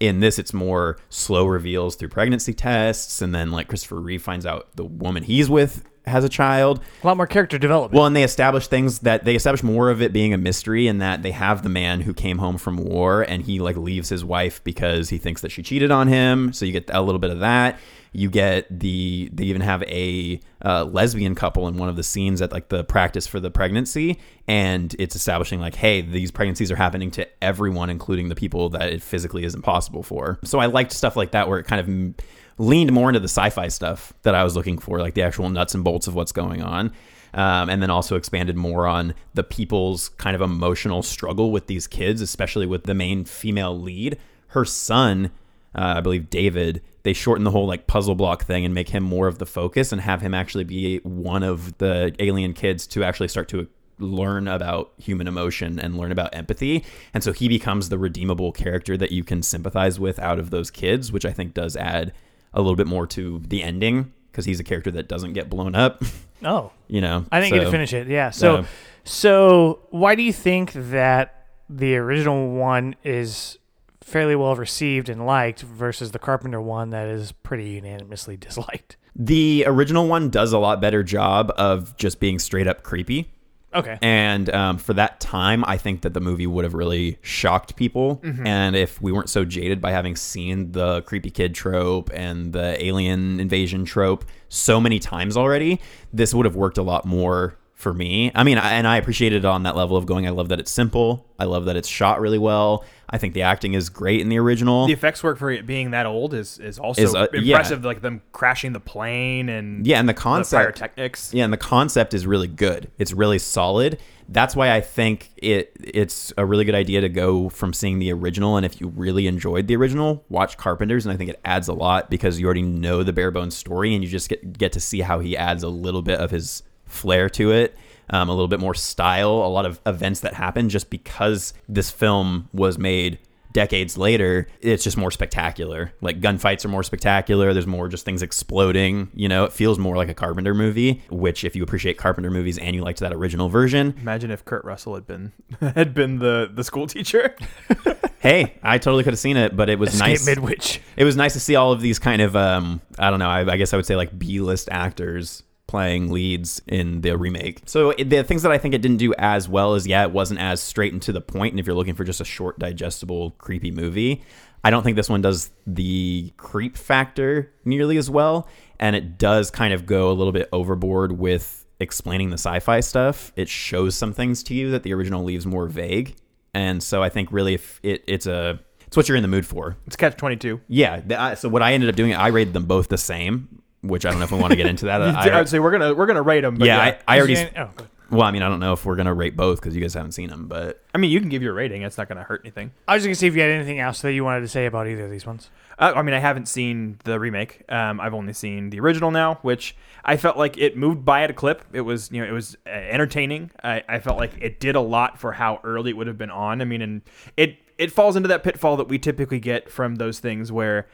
In this it's more slow reveals through pregnancy tests. And then like christopher reeve finds out the woman he's with has a child A lot more character development. well, and they establish things that they establish more of it being a mystery, and that they have the man who came home from war, and he like leaves his wife because he thinks that she cheated on him. So you get a little bit of that. You get the they even have a uh, lesbian couple in one of the scenes at like the practice for the pregnancy, and it's establishing like, hey, these pregnancies are happening to everyone, including the people that it physically isn't possible for. So I liked stuff like that where it kind of leaned more into the sci-fi stuff that I was looking for, like the actual nuts and bolts of what's going on. Um, and then also expanded more on the people's kind of emotional struggle with these kids, especially with the main female lead. Her son, uh, I believe David, they shorten the whole like puzzle block thing and make him more of the focus and have him actually be one of the alien kids to actually start to learn about human emotion and learn about empathy. And so he becomes the redeemable character that you can sympathize with out of those kids, which I think does add a little bit more to the ending because he's a character that doesn't get blown up, oh, you know. I didn't get to finish it. Yeah. So, Yeah. so why do you think that the original one is fairly well received and liked versus the Carpenter one that is pretty unanimously disliked? The original one does a lot better job of just being straight up creepy. Okay. And um, for that time, I think that the movie would have really shocked people. And if we weren't so jaded by having seen the creepy kid trope and the alien invasion trope so many times already, this would have worked a lot more for me. I mean, I, and I appreciate it on that level of going, I love that it's simple. I love that it's shot really well. I think the acting is great in the original. The effects work for it being that old is is also Is, uh, yeah. impressive. Like them crashing the plane and Yeah, and the the concept. pyrotechnics. Yeah, and the concept is really good. It's really solid. That's why I think it it's a really good idea to go from seeing the original and if you really enjoyed the original, watch Carpenter's and I think it adds a lot because you already know the bare bones story and you just get get to see how he adds a little bit of his flair to it. Um, a little bit more style, a lot of events that happen just because this film was made decades later, it's just more spectacular. Like gunfights are more spectacular. There's more just things exploding. You know, it feels more like a Carpenter movie. Which, if you appreciate Carpenter movies and you liked that original version, Imagine if Kurt Russell had been had been the the school teacher. hey, I totally could have seen it. But it was Escape nice. Midwich. it was nice to see all of these kind of, um, I don't know. I, I guess I would say like B-list actors playing leads in the remake. So the things that I think it didn't do as well as yeah, it wasn't as straight and to the point. And if you're looking for just a short, digestible, creepy movie, I don't think this one does the creep factor nearly as well. And it does kind of go a little bit overboard with explaining the sci-fi stuff. It shows some things to you that the original leaves more vague. And so I think really if it, it's a it's what you're in the mood for. It's catch twenty two. Yeah. The, I, so what I ended up doing, I rated them both the same, which I don't know if we want to get into that. I, I'd say we're gonna we're gonna rate them. But yeah, yeah, I, I already. Oh, good. Well, I mean, I don't know if we're gonna rate both because you guys haven't seen them, but I mean, you can give your rating. It's not gonna hurt anything. I was just gonna see if you had anything else that you wanted to say about either of these ones. Uh, I mean, I haven't seen the remake. Um, I've only seen the original now, which I felt like it moved by at a clip. It was, you know, it was uh, entertaining. I, I felt like it did a lot for how early it would have been on. I mean, and it it falls into that pitfall that we typically get from those things where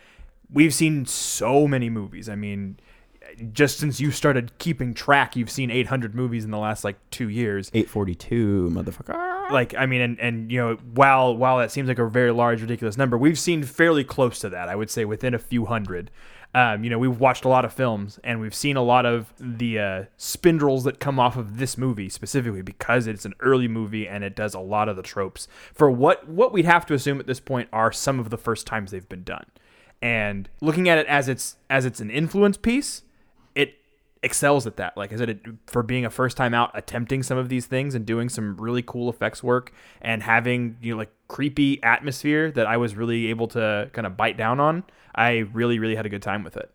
we've seen so many movies. I mean, just since you started keeping track, you've seen 800 movies in the last like two years eight forty two, motherfucker. like I mean, and and you know, while while that seems like a very large, ridiculous number, we've seen fairly close to that. I would say within a few hundred. Um, you know, we've watched a lot of films, and we've seen a lot of the uh, spindles that come off of this movie specifically because it's an early movie and it does a lot of the tropes for what what we'd have to assume at this point are some of the first times they've been done. And looking at it as it's as it's an influence piece, it excels at that. Like I said, it, for being a first time out, attempting some of these things and doing some really cool effects work and having you know like creepy atmosphere that I was really able to kind of bite down on. I really really had a good time with it.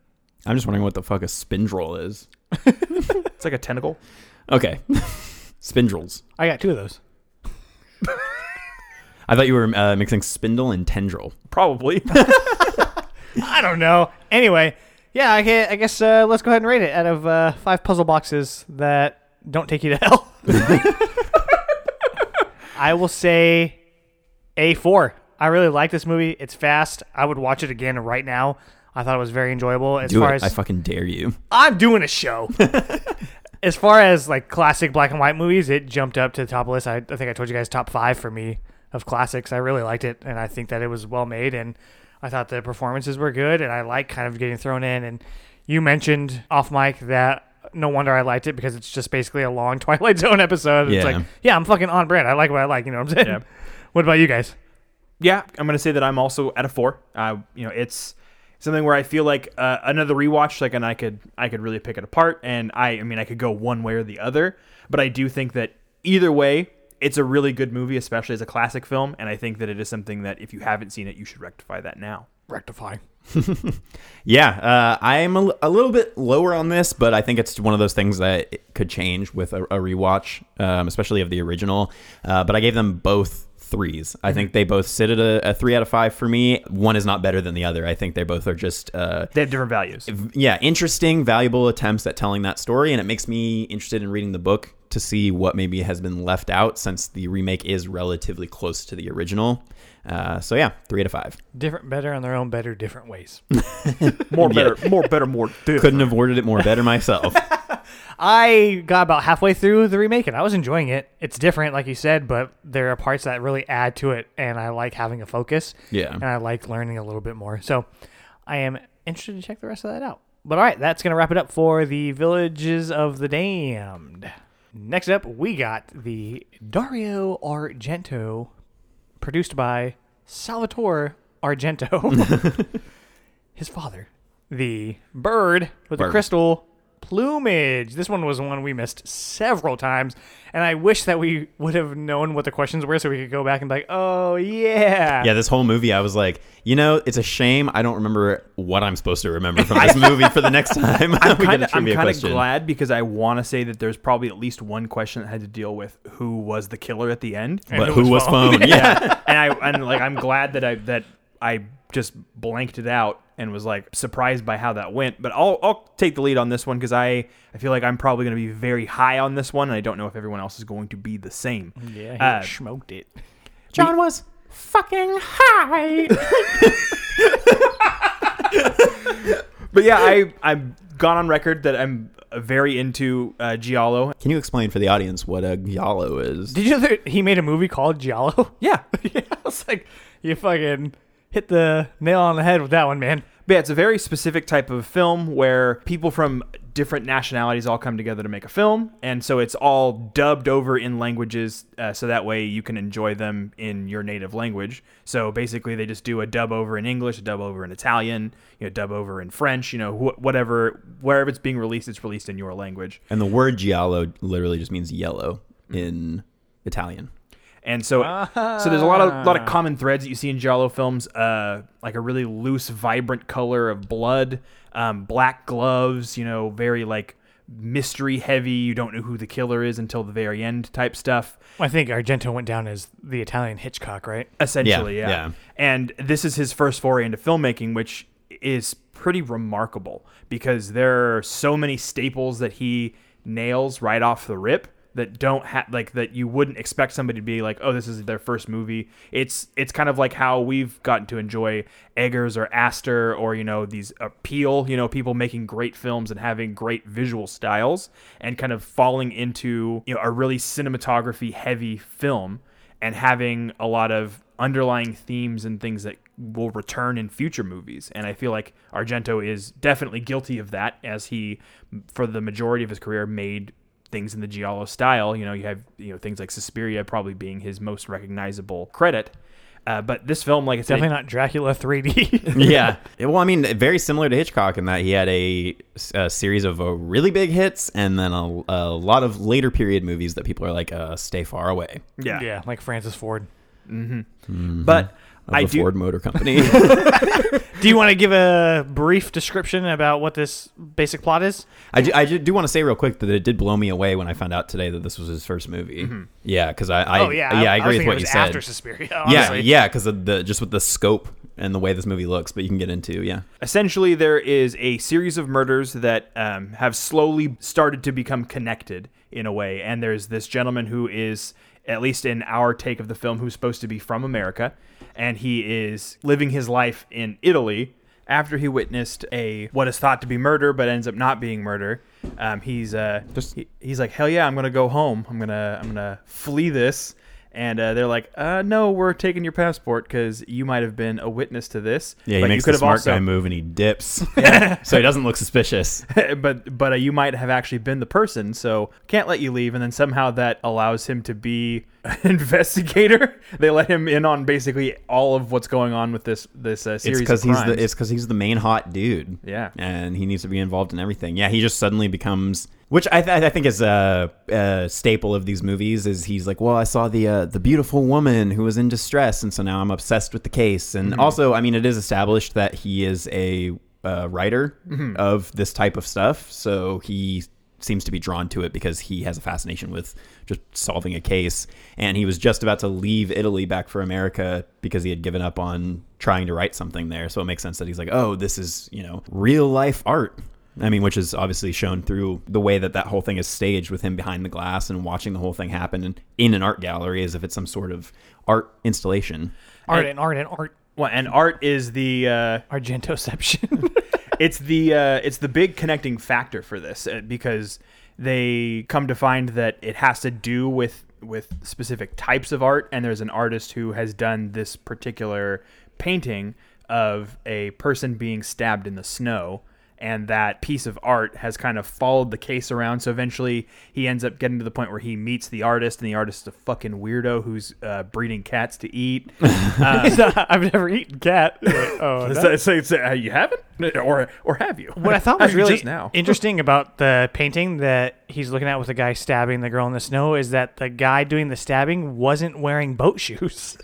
I'm just wondering what the fuck a spindrel is. It's like a tentacle. Okay, spindrels. I got two of those. I thought you were uh, mixing spindle and tendril. Probably. I don't know. Anyway, yeah, I, I guess uh, let's go ahead and rate it out of uh, five puzzle boxes that don't take you to hell. I will say a four. I really like this movie. It's fast. I would watch it again right now. I thought it was very enjoyable. As Do far it. as I fucking dare you. I'm doing a show. as far as like classic black and white movies, it jumped up to the top list. I, I think I told you guys top five for me of classics. I really liked it, and I think that it was well made, and I thought the performances were good, and I like kind of getting thrown in. And you mentioned off mic that no wonder I liked it because it's just basically a long Twilight Zone episode. It's like, yeah, I'm fucking on brand. I like what I like. You know what I'm saying? Yeah. What about you guys? yeah, I'm gonna say that I'm also at a four. Uh, you know, it's something where I feel like uh, another rewatch, like, and I could I could really pick it apart, and I I mean I could go one way or the other, but I do think that either way, it's a really good movie, especially as a classic film, and I think that it is something that if you haven't seen it, you should rectify that now. Rectify. Yeah, uh, I'm a, a little bit lower on this, but I think it's one of those things that could change with a, a rewatch, um, especially of the original. Uh, but I gave them both threes. I think they both sit at a, a three out of five for me. One is not better than the other. I think they both are just uh, They have different values. yeah, interesting, valuable attempts at telling that story, and it makes me interested in reading the book to see what maybe has been left out since the remake is relatively close to the original. Uh, so yeah, three out of five. Different, better on their own, better, different ways. More Yeah. better, more better, more different. Couldn't have worded it more better myself. I got about halfway through the remake and I was enjoying it. It's different, like you said, but there are parts that really add to it, and I like having a focus. Yeah. And I like learning a little bit more. So I am interested to check the rest of that out. But all right, that's going to wrap it up for the Villages of the Damned. Next up, we got the Dario Argento, produced by Salvatore Argento, his father, the bird with the crystal plumage. This one was one we missed several times, and I wish that we would have known what the questions were so we could go back and be like, oh, yeah. yeah, this whole movie, I was like, you know, it's a shame I don't remember what I'm supposed to remember from this movie for the next time. I'm kind of I'm trivia kind of question. glad because I want to say that there's probably at least one question that had to deal with who was the killer at the end. And But who was phone? Yeah. yeah, and I and like I'm glad that I that I just blanked it out and was like surprised by how that went. But I'll I'll take the lead on this one because I I feel like I'm probably going to be very high on this one, and I don't know if everyone else is going to be the same. Yeah, he Uh, smoked it. John was fucking high. But yeah, I I've gone on record that I'm very into uh, Giallo. Can you explain for the audience what a giallo is? Did you know that he made a movie called Giallo? Yeah, yeah, I was like, you fucking hit the nail on the head with that one, man. But yeah, it's a very specific type of film where people from different nationalities all come together to make a film, and so it's all dubbed over in languages, uh, so that way you can enjoy them in your native language. So basically, they just do a dub over in English, a dub over in Italian, you know, dub over in French, you know, wh- whatever, wherever it's being released, it's released in your language. And the word giallo literally just means yellow in Italian. And so, so there's a lot of lot of common threads that you see in giallo films, uh, like a really loose, vibrant color of blood, um, black gloves, you know, very like mystery heavy. You don't know who the killer is until the very end type stuff. I think Argento went down as the Italian Hitchcock, right? Essentially, Yeah, yeah, yeah. And this is his first foray into filmmaking, which is pretty remarkable because there are so many staples that he nails right off the rip that don't have like that you wouldn't expect somebody to be like oh this is their first movie it's it's kind of like how we've gotten to enjoy eggers or aster or you know these appeal you know people making great films and having great visual styles and kind of falling into you know a really cinematography heavy film and having a lot of underlying themes and things that will return in future movies. And I feel like Argento is definitely guilty of that, as he, for the majority of his career, made things in the giallo style. You know, you have you know things like Suspiria probably being his most recognizable credit. Uh, but this film, like I said, Definitely not Dracula 3D. yeah. Well, I mean, very similar to Hitchcock in that he had a, a series of uh, really big hits and then a, a lot of later period movies that people are like, uh, stay far away. yeah, yeah, like Francis Ford. But Of I the do. Ford Motor Company. Do you want to give a brief description about what this basic plot is? I do, I do, want to say real quick that it did blow me away when I found out today that this was his first movie. Yeah, because I, I, oh yeah, yeah, I, was agree with what it you said. After Suspiria, yeah, honestly. yeah, because of the just with the scope and the way this movie looks, but you can get into yeah. essentially there is a series of murders that um, have slowly started to become connected in a way and there's this gentleman who is at least in our take of the film who's supposed to be from america and he is living his life in italy after he witnessed a what is thought to be murder but ends up not being murder um, he's uh, Just- he- he's like hell yeah i'm gonna go home i'm gonna i'm gonna flee this and uh, they're like, uh, "No, we're taking your passport because you might have been a witness to this." Yeah, he makes you the smart also, guy move and he dips, so he doesn't look suspicious. but but uh, you might have actually been the person, so can't let you leave. And then somehow that allows him to be investigator. They let him in on basically all of what's going on with this this uh, It's series. because he's the it's because he's the main hot dude. Yeah. and he needs to be involved in everything. Yeah, he just suddenly becomes, which I, th- I think is a, a staple of these movies. Is he's like, well, I saw the uh, the beautiful woman who was in distress, and so now I'm obsessed with the case. And also, I mean, it is established that he is a uh, writer of this type of stuff, so he seems to be drawn to it because he has a fascination with just solving a case. And he was just about to leave Italy back for America because he had given up on trying to write something there. So it makes sense that he's like, oh, this is, you know, real life art. I mean, which is obviously shown through the way that that whole thing is staged with him behind the glass and watching the whole thing happen in, in an art gallery as if it's some sort of art installation. art and art and art. well, and art is the uh, Argentoception. it's the uh, it's the big connecting factor for this uh, because they come to find that it has to do with with specific types of art and there's an artist who has done this particular painting of a person being stabbed in the snow and that piece of art has kind of followed the case around so eventually he ends up getting to the point where he meets the artist and the artist is a fucking weirdo who's uh, breeding cats to eat I've never eaten cat. oh, no. so, so, so, uh, you haven't or or have you What I thought was really just now interesting about the painting that he's looking at with the guy stabbing the girl in the snow is that the guy doing the stabbing wasn't wearing boat shoes.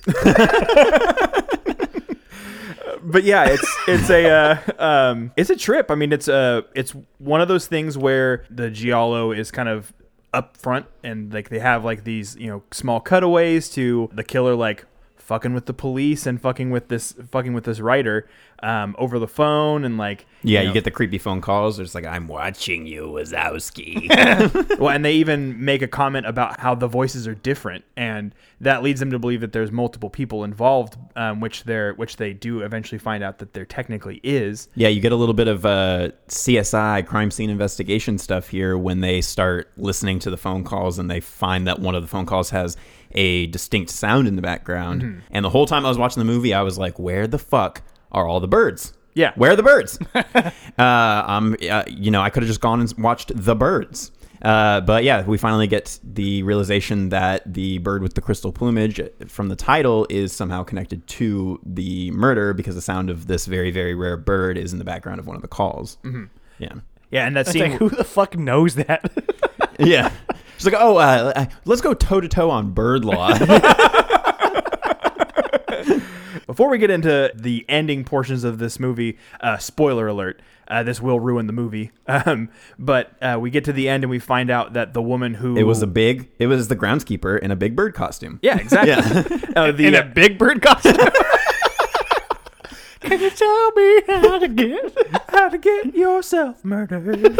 But yeah, it's it's a uh, um, it's a trip. I mean, it's a it's one of those things where the giallo is kind of up front and like they have like these you know small cutaways to the killer like fucking with the police and fucking with this fucking with this writer um, over the phone and like Yeah, you, know, get the creepy phone calls. It's like, I'm watching you, Wazowski. well, and they even make a comment about how the voices are different, and that leads them to believe that there's multiple people involved, um, which they're which they do eventually find out that there technically is. Yeah, you get a little bit of uh, CSI crime scene investigation stuff here when they start listening to the phone calls and they find that one of the phone calls has a distinct sound in the background. And the whole time I was watching the movie, I was like, where the fuck are all the birds? Yeah. Where are the birds? uh, um, uh, you know, I could have just gone and watched the birds. Uh, but yeah, we finally get the realization that the bird with the crystal plumage from the title is somehow connected to the murder because the sound of this very, very rare bird is in the background of one of the calls. Mm-hmm. Yeah. Yeah, and that scene. like, who the fuck knows that? Yeah. She's like, oh, uh, uh, let's go toe to toe on bird law. Before we get into the ending portions of this movie, uh, spoiler alert, uh, this will ruin the movie. Um, but uh, we get to the end and we find out that the woman who it was a big, it was the groundskeeper in a big bird costume. yeah exactly uh, the, In a big bird costume. Can you tell me how to get? how to get yourself murdered.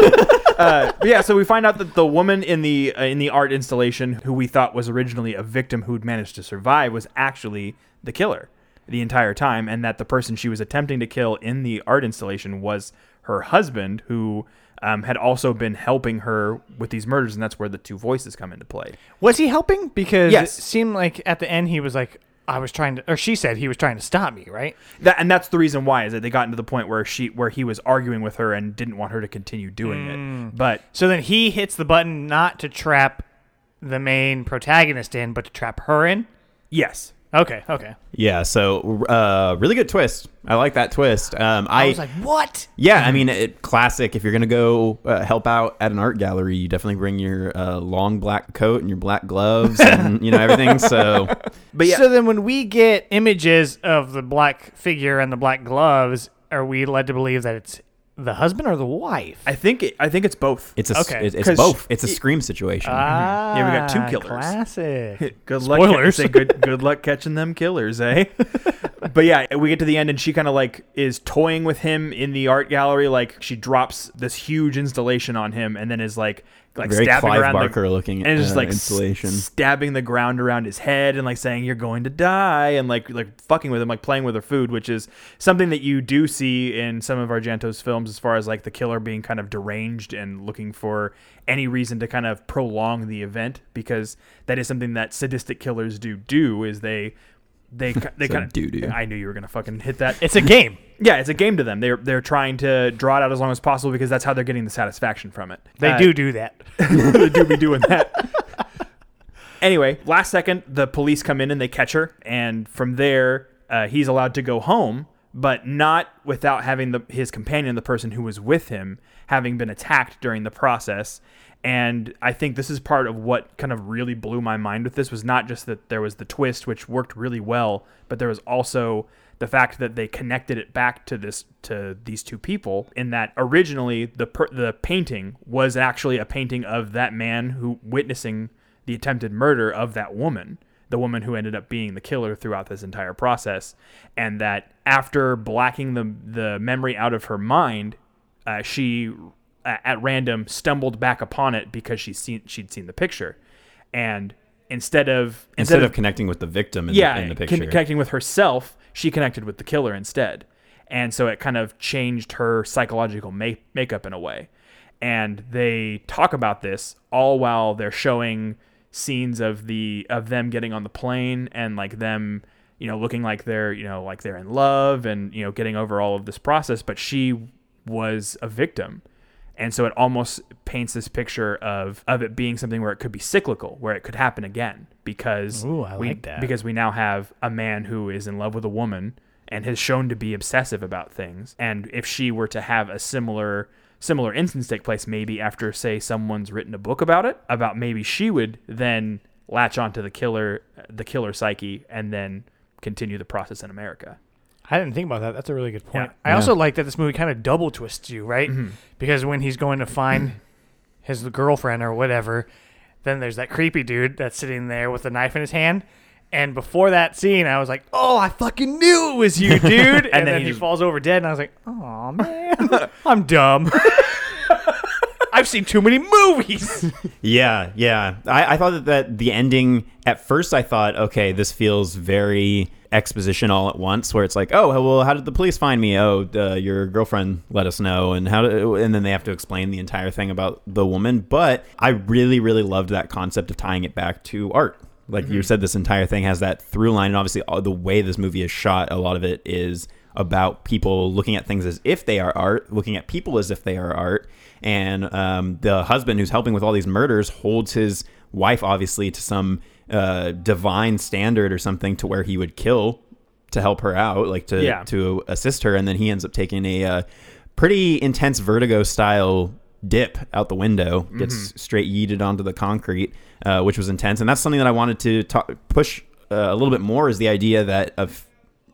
uh, but yeah, so we find out that the woman in the uh, in the art installation, who we thought was originally a victim who'd managed to survive, was actually the killer the entire time, and that the person she was attempting to kill in the art installation was her husband, who. Um, had also been helping her with these murders, and that's where the two voices come into play. Was he helping? Because Yes. it seemed like at the end he was like, I was trying to, or she said he was trying to stop me, right? That, and that's the reason why is that they got into the point where she, where he was arguing with her and didn't want her to continue doing it. But So then he hits the button not to trap the main protagonist in, but to trap her in. yes, Okay, okay. Yeah, so uh, really good twist. I like that twist. Um, I, I was like, what? yeah, I mean, it, classic. If you're gonna go uh, help out at an art gallery, you definitely bring your uh, long black coat and your black gloves and you know everything. So but yeah, So then when we get images of the black figure and the black gloves, are we led to believe that it's the husband or the wife? I think it, I think it's both. it's a Okay. it- it's 'Cause both. It's a it- scream situation. Ah, Yeah, we got two killers. Classic. Good luck. Spoilers. Say good, good luck catching them killers, eh? but yeah, we get to the end and she kind of like is toying with him in the art gallery. Like she drops this huge installation on him and then is like like Very stabbing Clive around Barker the, looking and it's just uh, like s- stabbing the ground around his head and like saying you're going to die and like like fucking with him, like playing with her food, which is something that you do see in some of Argento's films as far as like the killer being kind of deranged and looking for any reason to kind of prolong the event because that is something that sadistic killers do do is they they they kind of doo-doo. I knew you were gonna fucking hit that. It's a game. yeah, it's a game to them. They're they're trying to draw it out as long as possible because that's how they're getting the satisfaction from it. They Uh, do do that. they do be doing that. anyway, last second, the police come in and they catch her, and from there, uh, he's allowed to go home, but not without having the, his companion, the person who was with him, having been attacked during the process. And I think this is part of what kind of really blew my mind with this was not just that there was the twist, which worked really well, but there was also the fact that they connected it back to this to these two people in that originally the per, the painting was actually a painting of that man who witnessing the attempted murder of that woman the woman who ended up being the killer throughout this entire process and that after blacking the the memory out of her mind uh, she at random stumbled back upon it because she seen she'd seen the picture and instead of Instead of connecting with the victim in, yeah, the, in the picture. connecting with herself, she connected with the killer instead, and so it kind of changed her psychological ma- makeup in a way. And they talk about this all while they're showing scenes of the of them getting on the plane and like them, you know, looking like they're you know like they're in love and you know getting over all of this process, but she was a victim and so it almost paints this picture of of it being something where it could be cyclical, where it could happen again because Ooh, we, like because we now have a man who is in love with a woman and has shown to be obsessive about things. And if she were to have a similar similar instance take place, maybe after say someone's written a book about it, about maybe she would then latch onto the killer the killer psyche and then continue the process in America. I didn't think about that. That's a really good point. Yeah. I also like that this movie kind of double twists you, right? Mm-hmm. Because when he's going to find his girlfriend or whatever, then there's that creepy dude that's sitting there with a knife in his hand. And before that scene, I was like, "Oh, I fucking knew it was you, dude!" and, then then, he he just- falls over dead, and I was like, "Oh man, I'm dumb. I've seen too many movies." Yeah, yeah. I, I thought that, that the ending at first I thought, okay, this feels very exposition all at once, where it's like, oh, well, how did the police find me? Oh, uh, your girlfriend let us know, and how, do, and then they have to explain the entire thing about the woman. But I really, really loved that concept of tying it back to art. Like you said, this entire thing has that through line, and obviously all, the way this movie is shot, a lot of it is about people looking at things as if they are art, looking at people as if they are art. And um, the husband who's helping with all these murders holds his wife, obviously, to some uh, divine standard or something to where he would kill to help her out, like to Yeah. to assist her. And then he ends up taking a uh, pretty intense vertigo style dip out the window, gets straight yeeted onto the concrete, uh, which was intense. And that's something that I wanted to talk, push uh, a little bit more is the idea that of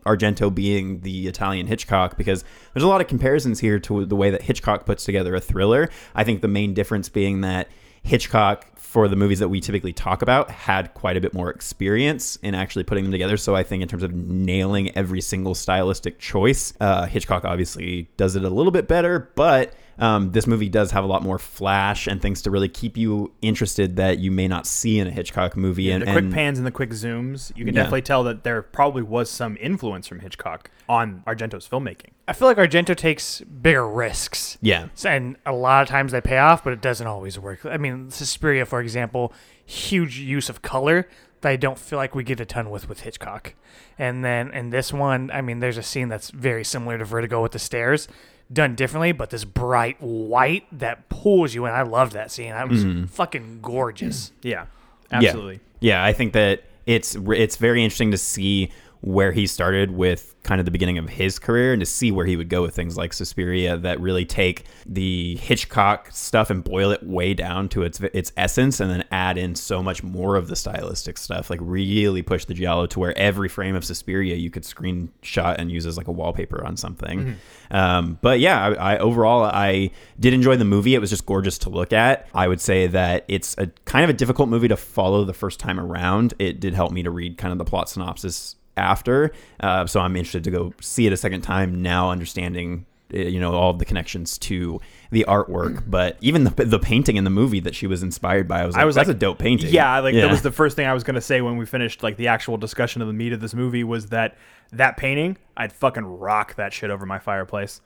Argento being the Italian Hitchcock because there's a lot of comparisons here to the way that Hitchcock puts together a thriller. I think the main difference being that Hitchcock for the movies that we typically talk about had quite a bit more experience in actually putting them together. So I think in terms of nailing every single stylistic choice, uh, Hitchcock obviously does it a little bit better, but um, this movie does have a lot more flash and things to really keep you interested that you may not see in a Hitchcock movie. and the quick and- pans and the quick zooms, you can Yeah. definitely tell that there probably was some influence from Hitchcock on Argento's filmmaking. I feel like Argento takes bigger risks. Yeah. And a lot of times they pay off, but it doesn't always work. I mean, Suspiria, for example, huge use of color that I don't feel like we get a ton with with Hitchcock. And then in this one, I mean, there's a scene that's very similar to Vertigo with the stairs, done differently, but this bright white that pulls you in. I loved that scene. That was mm. fucking gorgeous. Yeah, absolutely. Yeah, I think that it's it's very interesting to see where he started with kind of the beginning of his career and to see where he would go with things like Suspiria that really take the Hitchcock stuff and boil it way down to its its essence and then add in so much more of the stylistic stuff like really push the giallo to where every frame of Suspiria you could screenshot and use as like a wallpaper on something. Um, but yeah, I, I overall I did enjoy the movie. It was just gorgeous to look at. I would say that it's a kind of a difficult movie to follow the first time around. It did help me to read kind of the plot synopsis after, uh, so I'm interested to go see it a second time now, understanding uh, you know all the connections to the artwork. But even the the painting in the movie that she was inspired by, I was like, I was that's like, a dope painting. Yeah, like that was the first thing I was gonna say when we finished like the actual discussion of the meat of this movie was that that painting, I'd fucking rock that shit over my fireplace.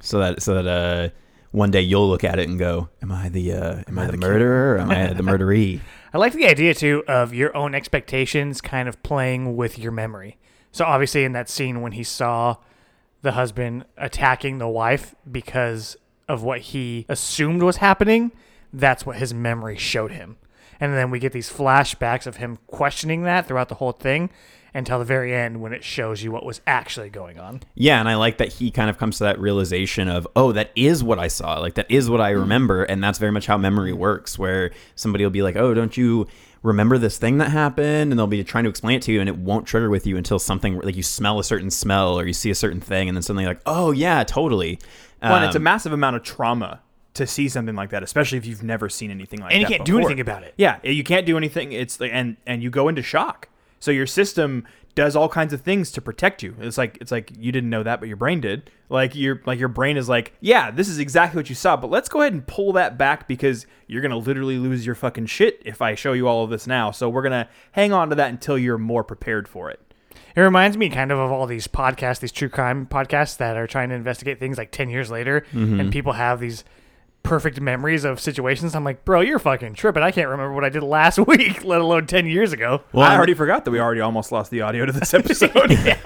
so that so that uh one day you'll look at it and go, "Am I the uh, am I the murderer? Or am I the murderee?" I like the idea too of your own expectations kind of playing with your memory. So obviously in that scene when he saw the husband attacking the wife because of what he assumed was happening, that's what his memory showed him. And then we get these flashbacks of him questioning that throughout the whole thing until the very end when it shows you what was actually going on. Yeah, and I like that he kind of comes to that realization of, oh, that is what I saw. Like that is what I remember, and that's very much how memory works. Where somebody will be like, oh, don't you remember this thing that happened? And they'll be trying to explain it to you, and it won't trigger with you until something like you smell a certain smell or you see a certain thing, and then suddenly you're like, oh yeah, totally. One, it's a Um, massive amount of trauma to see something like that, especially if you've never seen anything like that. And you that. can't do anything about it. Yeah, you can't do anything. It's like, and and you go into shock. So your system does all kinds of things to protect you. It's like it's like you didn't know that, but your brain did. Like your like your brain is like, yeah, this is exactly what you saw, but let's go ahead and pull that back because you're gonna literally lose your fucking shit if I show you all of this now. So we're gonna hang on to that until you're more prepared for it. It reminds me kind of of all these podcasts, these true crime podcasts that are trying to investigate things like 10 years later, mm-hmm. and people have these perfect memories of situations. I'm like, bro, you're fucking tripping. I can't remember what I did last week, let alone 10 years ago. Well, I I'm- already forgot that we already almost lost the audio to this episode.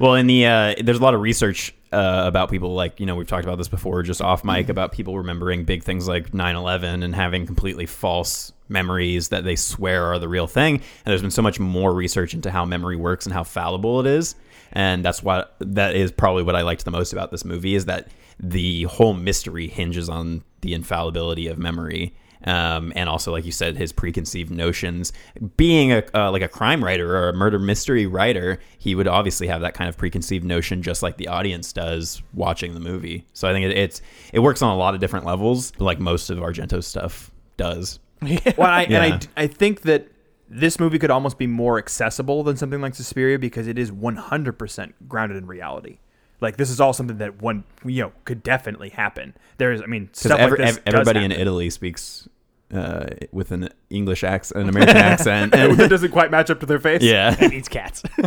Well, in the uh, there's a lot of research uh, about people like you know we've talked about this before just off mic about people remembering big things like 9/11 and having completely false memories that they swear are the real thing. And there's been so much more research into how memory works and how fallible it is. And that's what that is probably what I liked the most about this movie is that the whole mystery hinges on the infallibility of memory um, and also like you said his preconceived notions being a uh, like a crime writer or a murder mystery writer he would obviously have that kind of preconceived notion just like the audience does watching the movie so i think it, it's it works on a lot of different levels like most of argento's stuff does well, I, Yeah. and I, I think that this movie could almost be more accessible than something like Suspiria because it is 100% grounded in reality. Like this is all something that one you know could definitely happen. There's, I mean, because stuff like this. does everybody in italy speaks uh, with an english accent an american accent and that doesn't quite match up to their face. yeah It eats cats.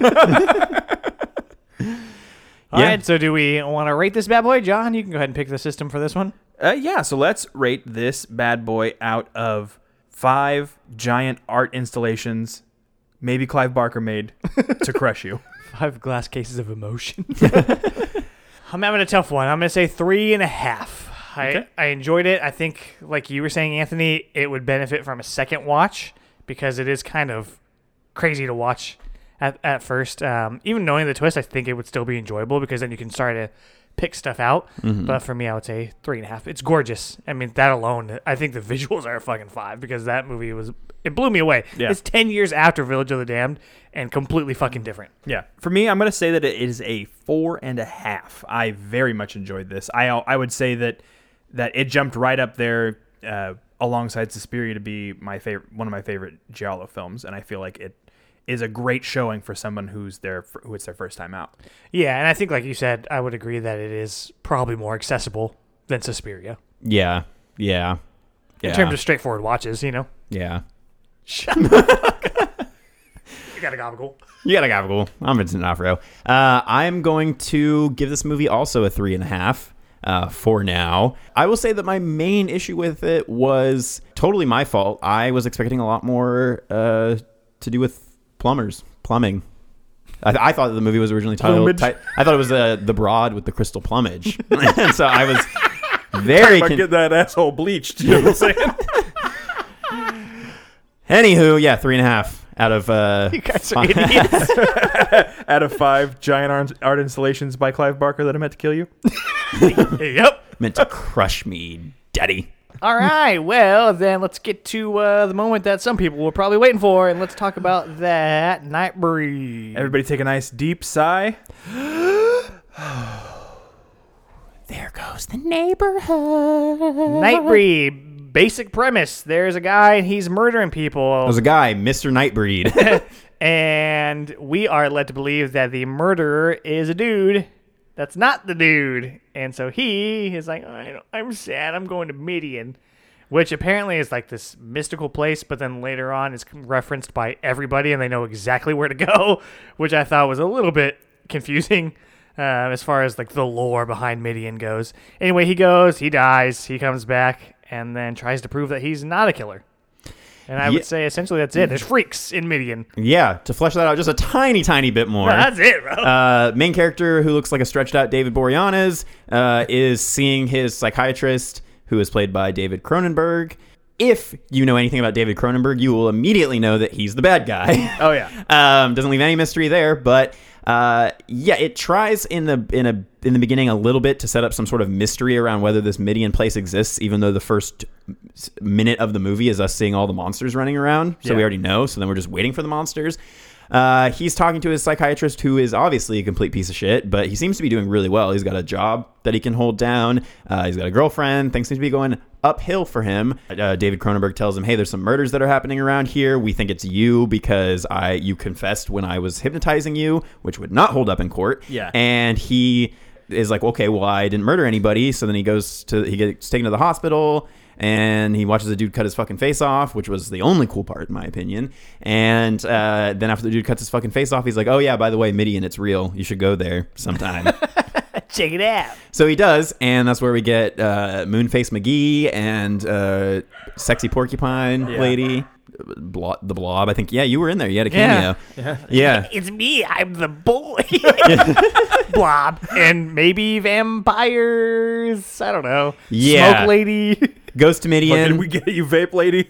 All right, Yeah. so do we want to rate this bad boy? John, you can go ahead and pick the system for this one. Uh, yeah. So let's rate this bad boy out of five giant art installations maybe Clive Barker made to crush you. Five glass cases of emotion. I'm having a tough one. I'm gonna say three and a half. I Okay. I enjoyed it. I think, like you were saying, Anthony, it would benefit from a second watch because it is kind of crazy to watch at at first. Um, even knowing the twist, I think it would still be enjoyable because then you can start to pick stuff out. Mm-hmm. But for me, I would say three and a half. It's gorgeous. I mean, that alone, I think the visuals are a fucking five because that movie was it blew me away. Yeah. It's ten years after Village of the Damned and completely fucking different. Yeah, for me, I'm gonna say that it is a four and a half. I very much enjoyed this. I I would say that that it jumped right up there uh, alongside Suspiria to be my favorite, one of my favorite giallo films, and I feel like it is a great showing for someone who's there for, who it's their first time out. Yeah, and I think, like you said, I would agree that it is probably more accessible than Suspiria Yeah. Yeah. in terms of straightforward watches. You know, yeah. you got a gobble. You got a gabagool. I'm Vincent D'Onofrio. Uh, I'm going to give this movie also a three and a half uh, for now. I will say that my main issue with it was totally my fault. I was expecting a lot more uh, to do with plumbers, plumbing. I, I thought the movie was originally titled. Ti- I thought it was uh, the Broad with the crystal plumage, and so I was very. Con- get that asshole bleached. You know what I'm saying? Anywho, yeah, three and a half out of. Uh, You guys are idiots. Out of five giant art, art installations by Clive Barker that are meant to kill you. yep. meant to crush me, daddy. All right. Well, then let's get to uh, the moment that some people were probably waiting for, and let's talk about that Nightbreed. Everybody take a nice deep sigh. There goes the neighborhood. Nightbreed. Basic premise: There's a guy and he's murdering people. There's a guy, Mr. Nightbreed. and we are led to believe that the murderer is a dude that's not the dude. And so he is like i'm sad. I'm going to midian which apparently is like this mystical place but then later on is referenced by everybody and they know exactly where to go which i thought was a little bit confusing uh, as far as like the lore behind midian goes. Anyway he goes he dies he comes back and then tries to prove that he's not a killer and I Yeah. would say essentially that's it. There's freaks in Midian. yeah, to flesh that out just a tiny, tiny bit more. That's it, bro. Uh, main character who looks like a stretched out David Boreanaz uh, is seeing his psychiatrist, who is played by David Cronenberg. If you know anything about David Cronenberg, you will immediately know that he's the bad guy. Oh yeah. um, doesn't leave any mystery there, but uh, yeah, it tries in the in a in the beginning a little bit to set up some sort of mystery around whether this Midian place exists, even though the first minute of the movie is us seeing all the monsters running around, so we already know. So then we're just waiting for the monsters. Uh, he's talking to his psychiatrist, who is obviously a complete piece of shit, but he seems to be doing really well. He's got a job that he can hold down. Uh, he's got a girlfriend. Things seem to be going uphill for him. Uh, David Cronenberg tells him, "Hey, there's some murders that are happening around here. We think it's you because I you confessed when I was hypnotizing you, which would not hold up in court." Yeah. and he is like, "Okay, well, I didn't murder anybody." So then he goes to he gets taken to the hospital and he watches the dude cut his fucking face off, which was the only cool part in my opinion. And uh, then after the dude cuts his fucking face off, he's like, "Oh yeah, by the way, Midian, it's real. You should go there sometime." Check it out. so he does, and that's where we get uh, Moonface McGee and uh, sexy porcupine Yeah. lady, Blo- the Blob. I think yeah, you were in there. You had a Yeah. cameo. Yeah, It's me. I'm the boy. Blob. And maybe vampires. I don't know. Yeah. Smoke lady. Ghost to Fucking Midian. we get you, vape lady.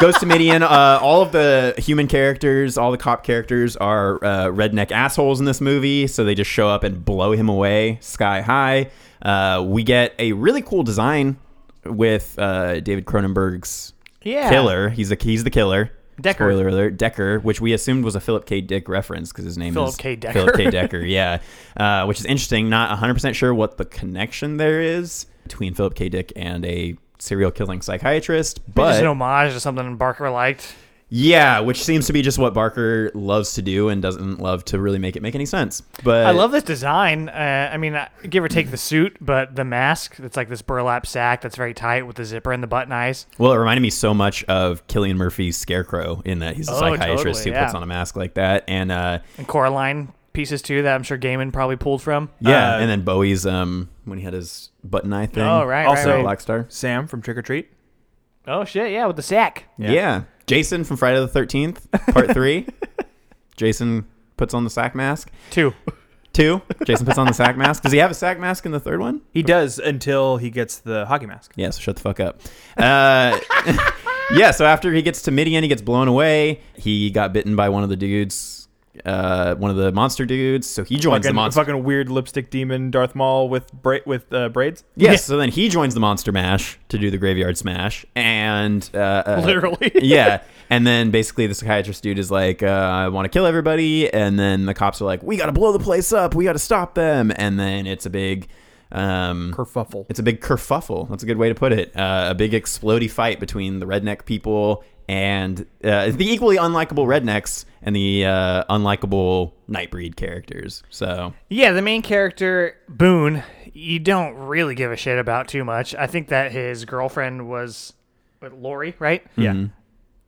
Ghost to Midian. Uh, all of the human characters, all the cop characters are uh, redneck assholes in this movie, so they just show up and blow him away sky high. Uh, we get a really cool design with uh, David Cronenberg's Yeah. killer. He's the he's the killer. Decker. Spoiler alert, Decker, which we assumed was a Philip K. Dick reference because his name Philip is K. Decker. Philip K. Decker, yeah. Uh, which is interesting. Not 100% sure what the connection there is between Philip K. Dick and a serial killing psychiatrist, but Just an homage to something Barker liked. Yeah, which seems to be just what Barker loves to do and doesn't love to really make it make any sense. But I love this design. Uh, I mean, uh, give or take the suit, but the mask, it's like this burlap sack that's very tight with the zipper and the button eyes. Well, it reminded me so much of Cillian Murphy's Scarecrow in that he's a Oh, psychiatrist totally, who puts on a mask like that, and uh, And Coraline pieces too that I'm sure Gaiman probably pulled from. yeah, Uh, and then Bowie's um when he had his button eye thing. Oh, right, right, Also- right. Black Star. Sam from Trick or Treat. Oh, shit. Yeah, with the sack. Yeah. Jason from Friday the Thirteenth Part Three. Jason puts on the sack mask. Two. Two. Jason puts on the sack mask. Does he have a sack mask in the third one? He does until he gets the hockey mask. Yeah, so shut the fuck up. Uh, yeah, so after he gets to Midian, he gets blown away. He got bitten by one of the dudes, uh, one of the monster dudes. So he joins Fucking, the monster. fucking weird lipstick demon Darth Maul with bra- with uh, braids. Yes, so then he joins the monster mash to do the graveyard smash, and uh, uh, Literally. yeah. And then basically the psychiatrist dude is like, uh, I want to kill everybody. And then the cops are like, we got to blow the place up. We got to stop them. And then it's a big, um, Kerfuffle. it's a big kerfuffle. That's a good way to put it. Uh, a big explody fight between the redneck people and uh, the equally unlikable rednecks and the uh, unlikable Nightbreed characters. So Yeah, the main character, Boone, you don't really give a shit about too much. I think that his girlfriend was what, Lori, right? Yeah.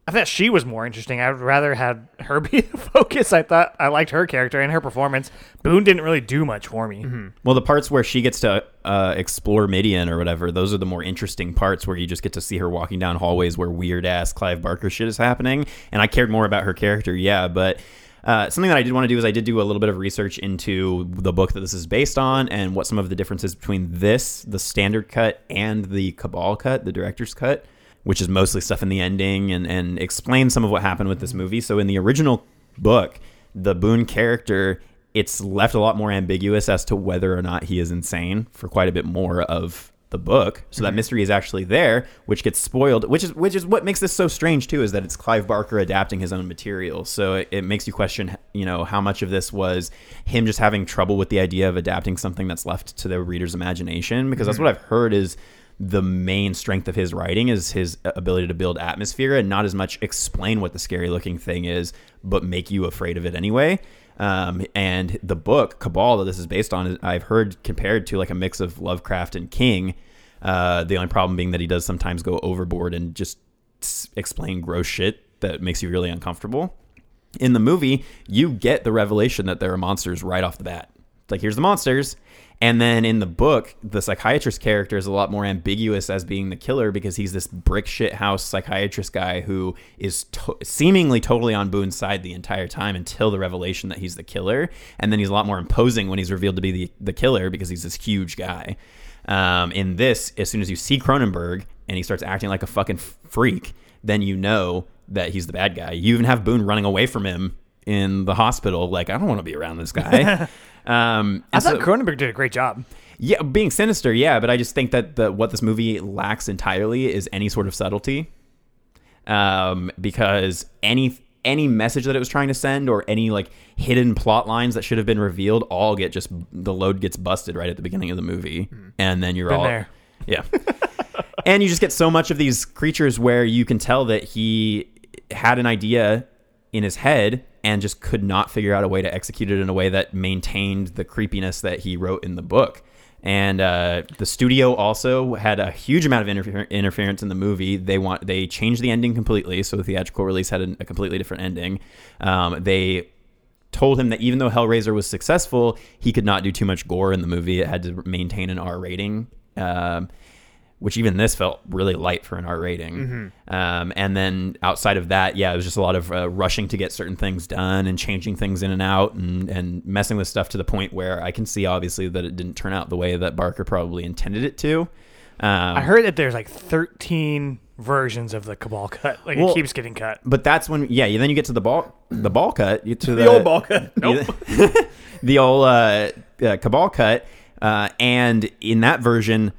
I thought she was more interesting. I would rather had her be the focus. I thought I liked her character and her performance. Boone didn't really do much for me. Well, the parts where she gets to uh, explore Midian or whatever, those are the more interesting parts where you just get to see her walking down hallways where weird ass Clive Barker shit is happening. And I cared more about her character, yeah. But uh, something that I did want to do is I did do a little bit of research into the book that this is based on and what some of the differences between this, the standard cut, and the Cabal cut, the director's cut, which is mostly stuff in the ending and, and explain some of what happened with this movie. So in the original book, the Boone character, it's left a lot more ambiguous as to whether or not he is insane for quite a bit more of the book. So that mystery is actually there, which gets spoiled, which is which is what makes this so strange too, is that it's Clive Barker adapting his own material. So it, it makes you question, you know, how much of this was him just having trouble with the idea of adapting something that's left to the reader's imagination, because that's mm-hmm. what I've heard is the main strength of his writing is his ability to build atmosphere and not as much explain what the scary looking thing is, but make you afraid of it anyway. Um, and the book Cabal that this is based on, I've heard compared to like a mix of Lovecraft and King. Uh, the only problem being that he does sometimes go overboard and just explain gross shit that makes you really uncomfortable. In the movie, you get the revelation that there are monsters right off the bat. It's like here's the monsters, and then in the book, the psychiatrist character is a lot more ambiguous as being the killer because he's this brick shit house psychiatrist guy who is to- seemingly totally on Boone's side the entire time until the revelation that he's the killer. And then he's a lot more imposing when he's revealed to be the, the killer because he's this huge guy. Um, in this, as soon as you see Cronenberg and he starts acting like a fucking freak, then you know that he's the bad guy. You even have Boone running away from him in the hospital, like, I don't want to be around this guy. um, I thought so- Cronenberg did a great job. yeah, being sinister, yeah, but I just think that the what this movie lacks entirely is any sort of subtlety. Um, because any any message that it was trying to send or any like hidden plot lines that should have been revealed all get just the load gets busted right at the beginning of the movie, and then you're Been all there. yeah. and you just get so much of these creatures where you can tell that he had an idea in his head and just could not figure out a way to execute it in a way that maintained the creepiness that he wrote in the book. And uh, the studio also had a huge amount of interfer- interference in the movie. They want they changed the ending completely, so the theatrical release had a, a completely different ending. Um, they told him that even though Hellraiser was successful, he could not do too much gore in the movie. It had to maintain an R rating, um, which even this felt really light for an R rating. Um, and then outside of that, yeah, it was just a lot of uh, rushing to get certain things done and changing things in and out and, and messing with stuff to the point where I can see obviously that it didn't turn out the way that Barker probably intended it to. Um, I heard that there's like 13 versions of the Cabal cut. Like Well- it keeps getting cut. but that's when, yeah, then you get to the ball, the ball cut, you to the, The old ball cut. Nope. the old uh, uh, cabal cut, uh, and in that version,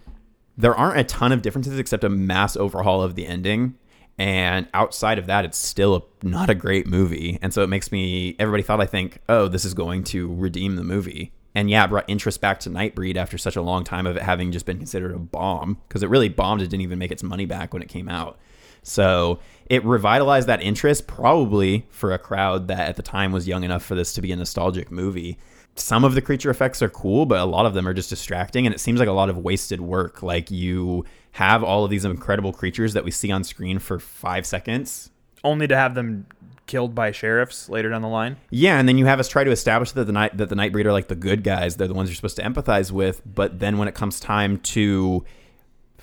there aren't a ton of differences except a mass overhaul of the ending. And outside of that, it's still a, not a great movie. And so it makes me. Everybody thought I think, oh, this is going to redeem the movie. And yeah, it brought interest back to Nightbreed after such a long time of it having just been considered a bomb because it really bombed. It didn't even make its money back when it came out. So it revitalized that interest, probably for a crowd that at the time was young enough for this to be a nostalgic movie. Some of the creature effects are cool, but a lot of them are just distracting, and it seems like a lot of wasted work. Like you have all of these incredible creatures that we see on screen for five seconds, Only to have them killed by sheriffs later down the line. yeah, and then you have us try to establish that the night that the Nightbreed are like the good guys. They're the ones you're supposed to empathize with. But then when it comes time to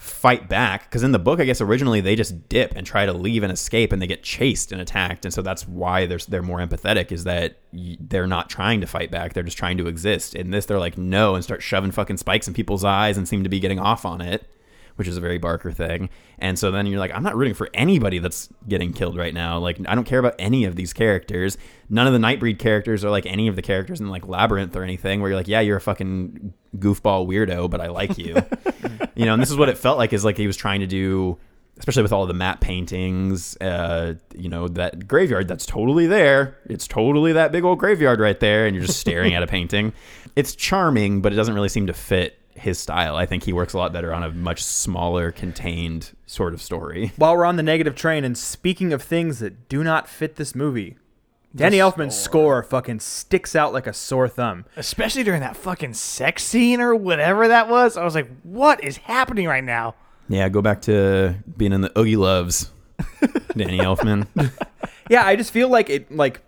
fight back because in the book i guess originally they just dip and try to leave and escape and they get chased and attacked. And so that's why they're, they're more empathetic is that they're not trying to fight back. They're just trying to exist. In this they're like no and start shoving fucking spikes in people's eyes and seem to be getting off on it which is a very barker thing and so then you're like i'm not rooting for anybody that's getting killed right now like i don't care about any of these characters none of the nightbreed characters are like any of the characters in like labyrinth or anything where you're like yeah you're a fucking goofball weirdo but i like you you know, and this is what it felt like is like he was trying to do, especially with all the matte paintings, uh, you know, that graveyard that's totally there. It's totally that big old graveyard right there, and you're just staring at a painting. It's charming, but it doesn't really seem to fit his style. I think he works a lot better on a much smaller, contained sort of story. While we're on the negative train, and speaking of things that do not fit this movie, Danny Elfman's score fucking sticks out like a sore thumb. Especially during that fucking sex scene or whatever that was. I was like, what is happening right now? Yeah, go back to being in the Oogie Loves, Danny Elfman. Yeah, I just feel like it like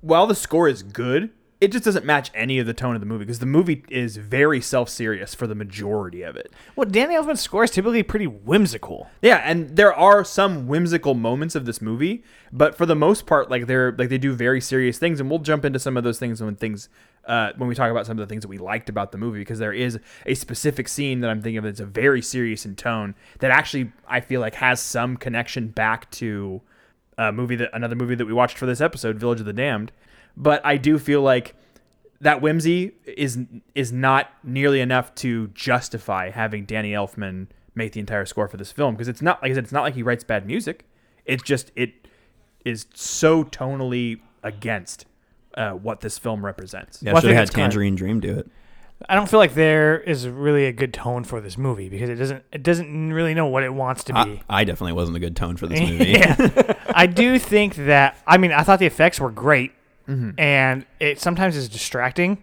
while the score is good, it just doesn't match any of the tone of the movie because the movie is very self-serious for the majority of it. Well, Danny Elfman's score is typically pretty whimsical. Yeah, and there are some whimsical moments of this movie, but for the most part, like they're like they do very serious things, and we'll jump into some of those things when things uh, when we talk about some of the things that we liked about the movie because there is a specific scene that I'm thinking of that's a very serious in tone that actually I feel like has some connection back to a movie that another movie that we watched for this episode, Village of the Damned. But I do feel like that whimsy is is not nearly enough to justify having Danny Elfman make the entire score for this film because it's not like I said, it's not like he writes bad music. It's just it is so tonally against uh, what this film represents. Yeah, Well, I should think have had it's kinda- Tangerine Dream do it. I don't feel like there is really a good tone for this movie because it doesn't it doesn't really know what it wants to be. I, I definitely wasn't a good tone for this movie. yeah. I do think that I mean I thought the effects were great Mm-hmm. and it sometimes is distracting,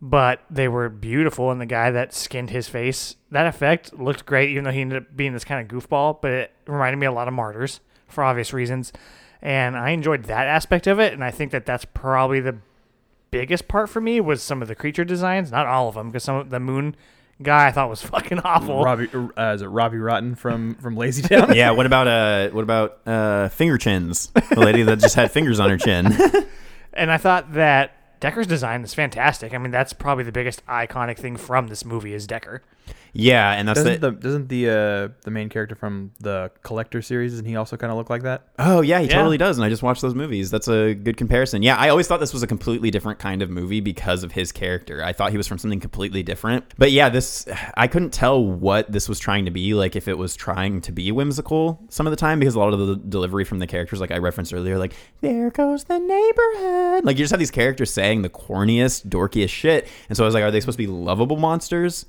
but they were beautiful and the guy that skinned his face, that effect looked great even though he ended up being this kind of goofball, but it reminded me a lot of Martyrs for obvious reasons. And I enjoyed that aspect of it and I think that that's probably the biggest part for me was some of the creature designs, not all of them because some of the moon guy I thought was fucking awful. Robbie, uh, is it Robbie Rotten from from Lazy Town? yeah. What about uh? What about uh? Finger chins. The lady that just had fingers on her chin. And I thought that Decker's design is fantastic. I mean, that's probably the biggest iconic thing from this movie is Decker. Yeah, and that's Doesn't the, the doesn't the uh, the main character from the Collector series doesn't he also kind of look like that? Oh yeah, he Yeah. totally does, and I just watched those movies. That's a good comparison. Yeah, I always thought this was a completely different kind of movie because of his character. I thought he was from something completely different. But yeah, this I couldn't tell what this was trying to be. Like if it was trying to be whimsical some of the time because a lot of the delivery from the characters, like I referenced earlier, like there goes the neighborhood. Like you just have these characters saying the corniest, dorkiest shit, and so I was like, are they supposed to be lovable monsters?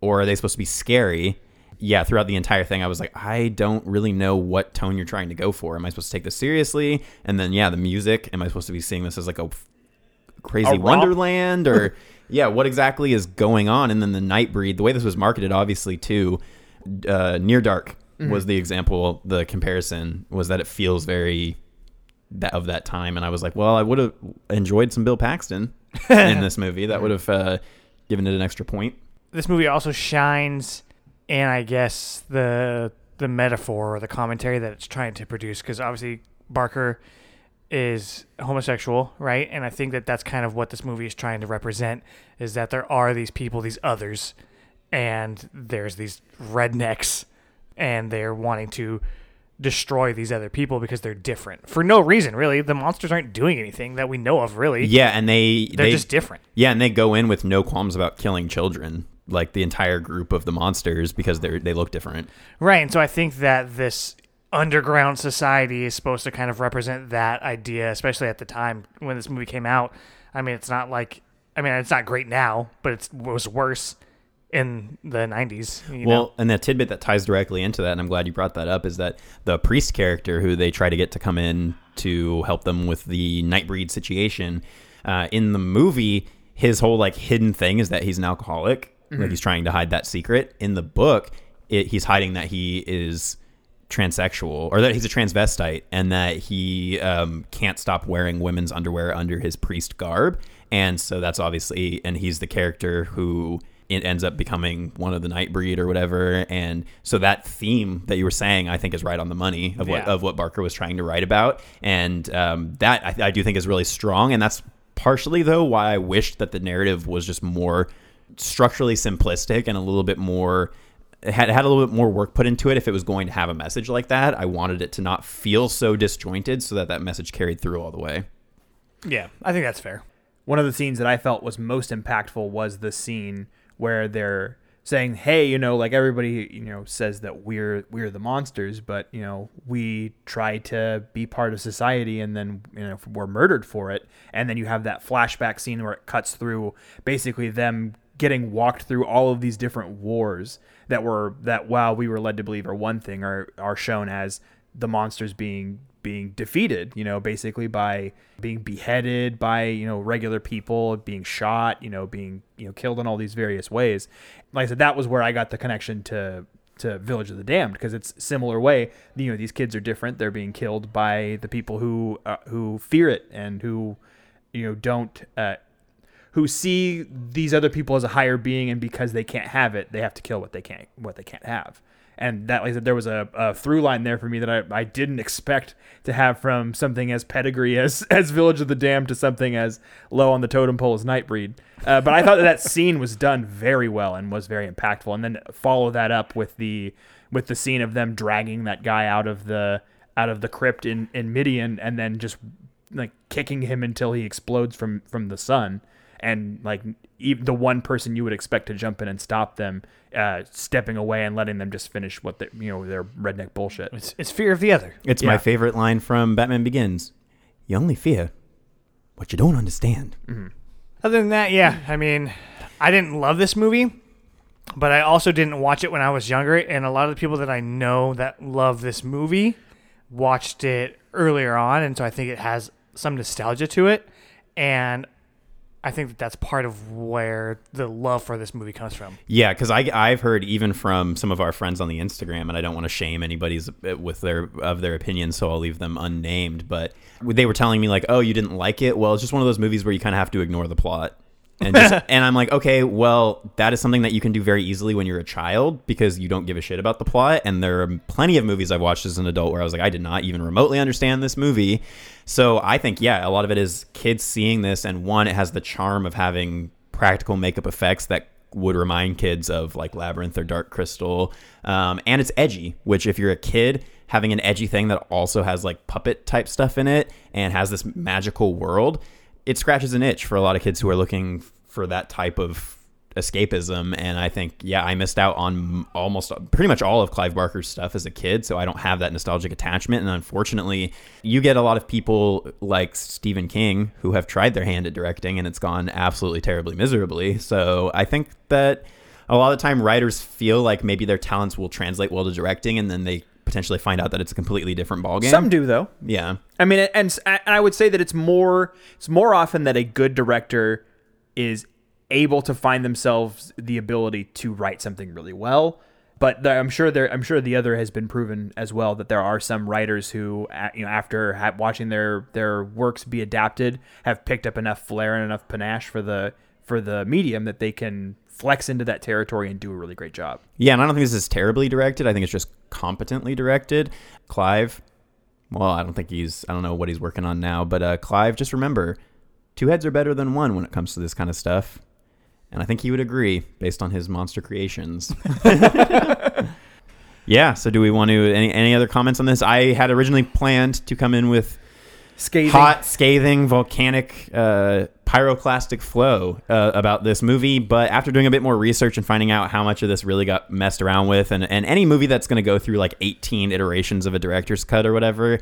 Or are they supposed to be scary? Yeah, throughout the entire thing, I was like, I don't really know what tone you're trying to go for. Am I supposed to take this seriously? And then, yeah, the music. Am I supposed to be seeing this as like a f- crazy romp? wonderland, or yeah, what exactly is going on? And then the Nightbreed, the way this was marketed, obviously too, uh, Near Dark was the example. The comparison was that it feels very that of that time, and I was like, well, I would have enjoyed some Bill Paxton in this movie. That would have uh, given it an extra point. This movie also shines in, I guess, the the metaphor or the commentary that it's trying to produce. Because obviously Barker is homosexual, right? And I think that that's kind of what this movie is trying to represent: is that there are these people, these others, and there's these rednecks, and they're wanting to destroy these other people because they're different for no reason really the monsters aren't doing anything that we know of really Yeah, and they they're they, just different Yeah, and they go in with no qualms about killing children, like the entire group of the monsters, because they they look different. Right. And so I think that this underground society is supposed to kind of represent that idea, especially at the time when this movie came out. I mean, it's not like, I mean, it's not great now, but it's, it was worse in the 90s. You Well, know? and the tidbit that ties directly into that, and I'm glad you brought that up, is that the priest character who they try to get to come in to help them with the Nightbreed situation uh, in the movie, his whole like hidden thing is that he's an alcoholic. Like he's trying to hide that secret. In the book, it, he's hiding that he is transsexual or that he's a transvestite and that he um, can't stop wearing women's underwear under his priest garb and so that's obviously and he's the character who it ends up becoming one of the Nightbreed or whatever. And so that theme that you were saying, I think, is right on the money of what Yeah. of what Barker was trying to write about, and um, that I, I do think is really strong. And that's partially though why I wished that the narrative was just more structurally simplistic and a little bit more had had a little bit more work put into it if it was going to have a message like that. I wanted it to not feel so disjointed so that that message carried through all the way. Yeah, I think that's fair. one of the scenes that I felt was most impactful was the scene where they're saying, "Hey, you know, like everybody, you know, says that we're we're the monsters, but you know, we try to be part of society, and then you know we're murdered for it." And then you have that flashback scene where it cuts through basically them getting walked through all of these different wars that were that while we were led to believe are one thing are are shown as the monsters being being defeated, you know, basically by being beheaded by, you know, regular people, being shot, you know, being, you know, killed in all these various ways. Like I said, that was where I got the connection to to Village of the Damned because it's similar way. You know, these kids are different. They're being killed by the people who uh, who fear it and who, you know, don't uh, who see these other people as a higher being, and because they can't have it, they have to kill what they can't what they can't have. And that, like there was a, a through line there for me that I, I didn't expect to have from something as pedigree as as Village of the Damned to something as low on the totem pole as Nightbreed. Uh, but I thought that that scene was done very well and was very impactful. And then follow that up with the with the scene of them dragging that guy out of the out of the crypt in in Midian, and then just like kicking him until he explodes from from the sun and like e- the one person you would expect to jump in and stop them uh, stepping away and letting them just finish what they you know their redneck bullshit It's, it's fear of the other. It's Yeah. my favorite line from Batman Begins. You only fear what you don't understand. Other than that, yeah, I mean, I didn't love this movie, but I also didn't watch it when I was younger. And a lot of the people that I know that love this movie watched it earlier on, and so I think it has some nostalgia to it. And I think that that's part of where the love for this movie comes from. Yeah, because I I've heard even from some of our friends on the Instagram, and I don't want to shame anybody's uh, with their of their opinions, so I'll leave them unnamed. But they were telling me like, "Oh, you didn't like it? Well, it's just one of those movies where you kind of have to ignore the plot." And just, and I'm like, okay, well, that is something that you can do very easily when you're a child because you don't give a shit about the plot. And there are plenty of movies I've watched as an adult where I was like, I did not even remotely understand this movie. So I think, yeah, a lot of it is kids seeing this, and one, it has the charm of having practical makeup effects that would remind kids of like Labyrinth or Dark Crystal. Um, and it's edgy, which if you're a kid, having an edgy thing that also has like puppet type stuff in it and has this magical world, it scratches an itch for a lot of kids who are looking for that type of escapism and i think yeah i missed out on almost pretty much all of clive barker's stuff as a kid so i don't have that nostalgic attachment and unfortunately you get a lot of people like stephen king who have tried their hand at directing and it's gone absolutely terribly miserably so i think that a lot of the time writers feel like maybe their talents will translate well to directing and then they potentially find out that it's a completely different ballgame. Some do though. Yeah. I mean, and and I would say that it's more it's more often that a good director is able to find themselves the ability to write something really well. But there, I'm sure there I'm sure the other has been proven as well that there are some writers who you know after ha- watching their their works be adapted have picked up enough flair and enough panache for the for the medium that they can flex into that territory and do a really great job. Yeah, and I don't think this is terribly directed. I think it's just competently directed. Clive, well, I don't think he's, I don't know what he's working on now, but uh, Clive, just remember, two heads are better than one when it comes to this kind of stuff. And I think he would agree based on his monster creations. yeah, so do we want to, any, any other comments on this? I had originally planned to come in with Scathing. hot, scathing, volcanic, uh, pyroclastic flow uh, about this movie. But after doing a bit more research and finding out how much of this really got messed around with, and, and any movie that's going to go through like 18 iterations of a director's cut or whatever,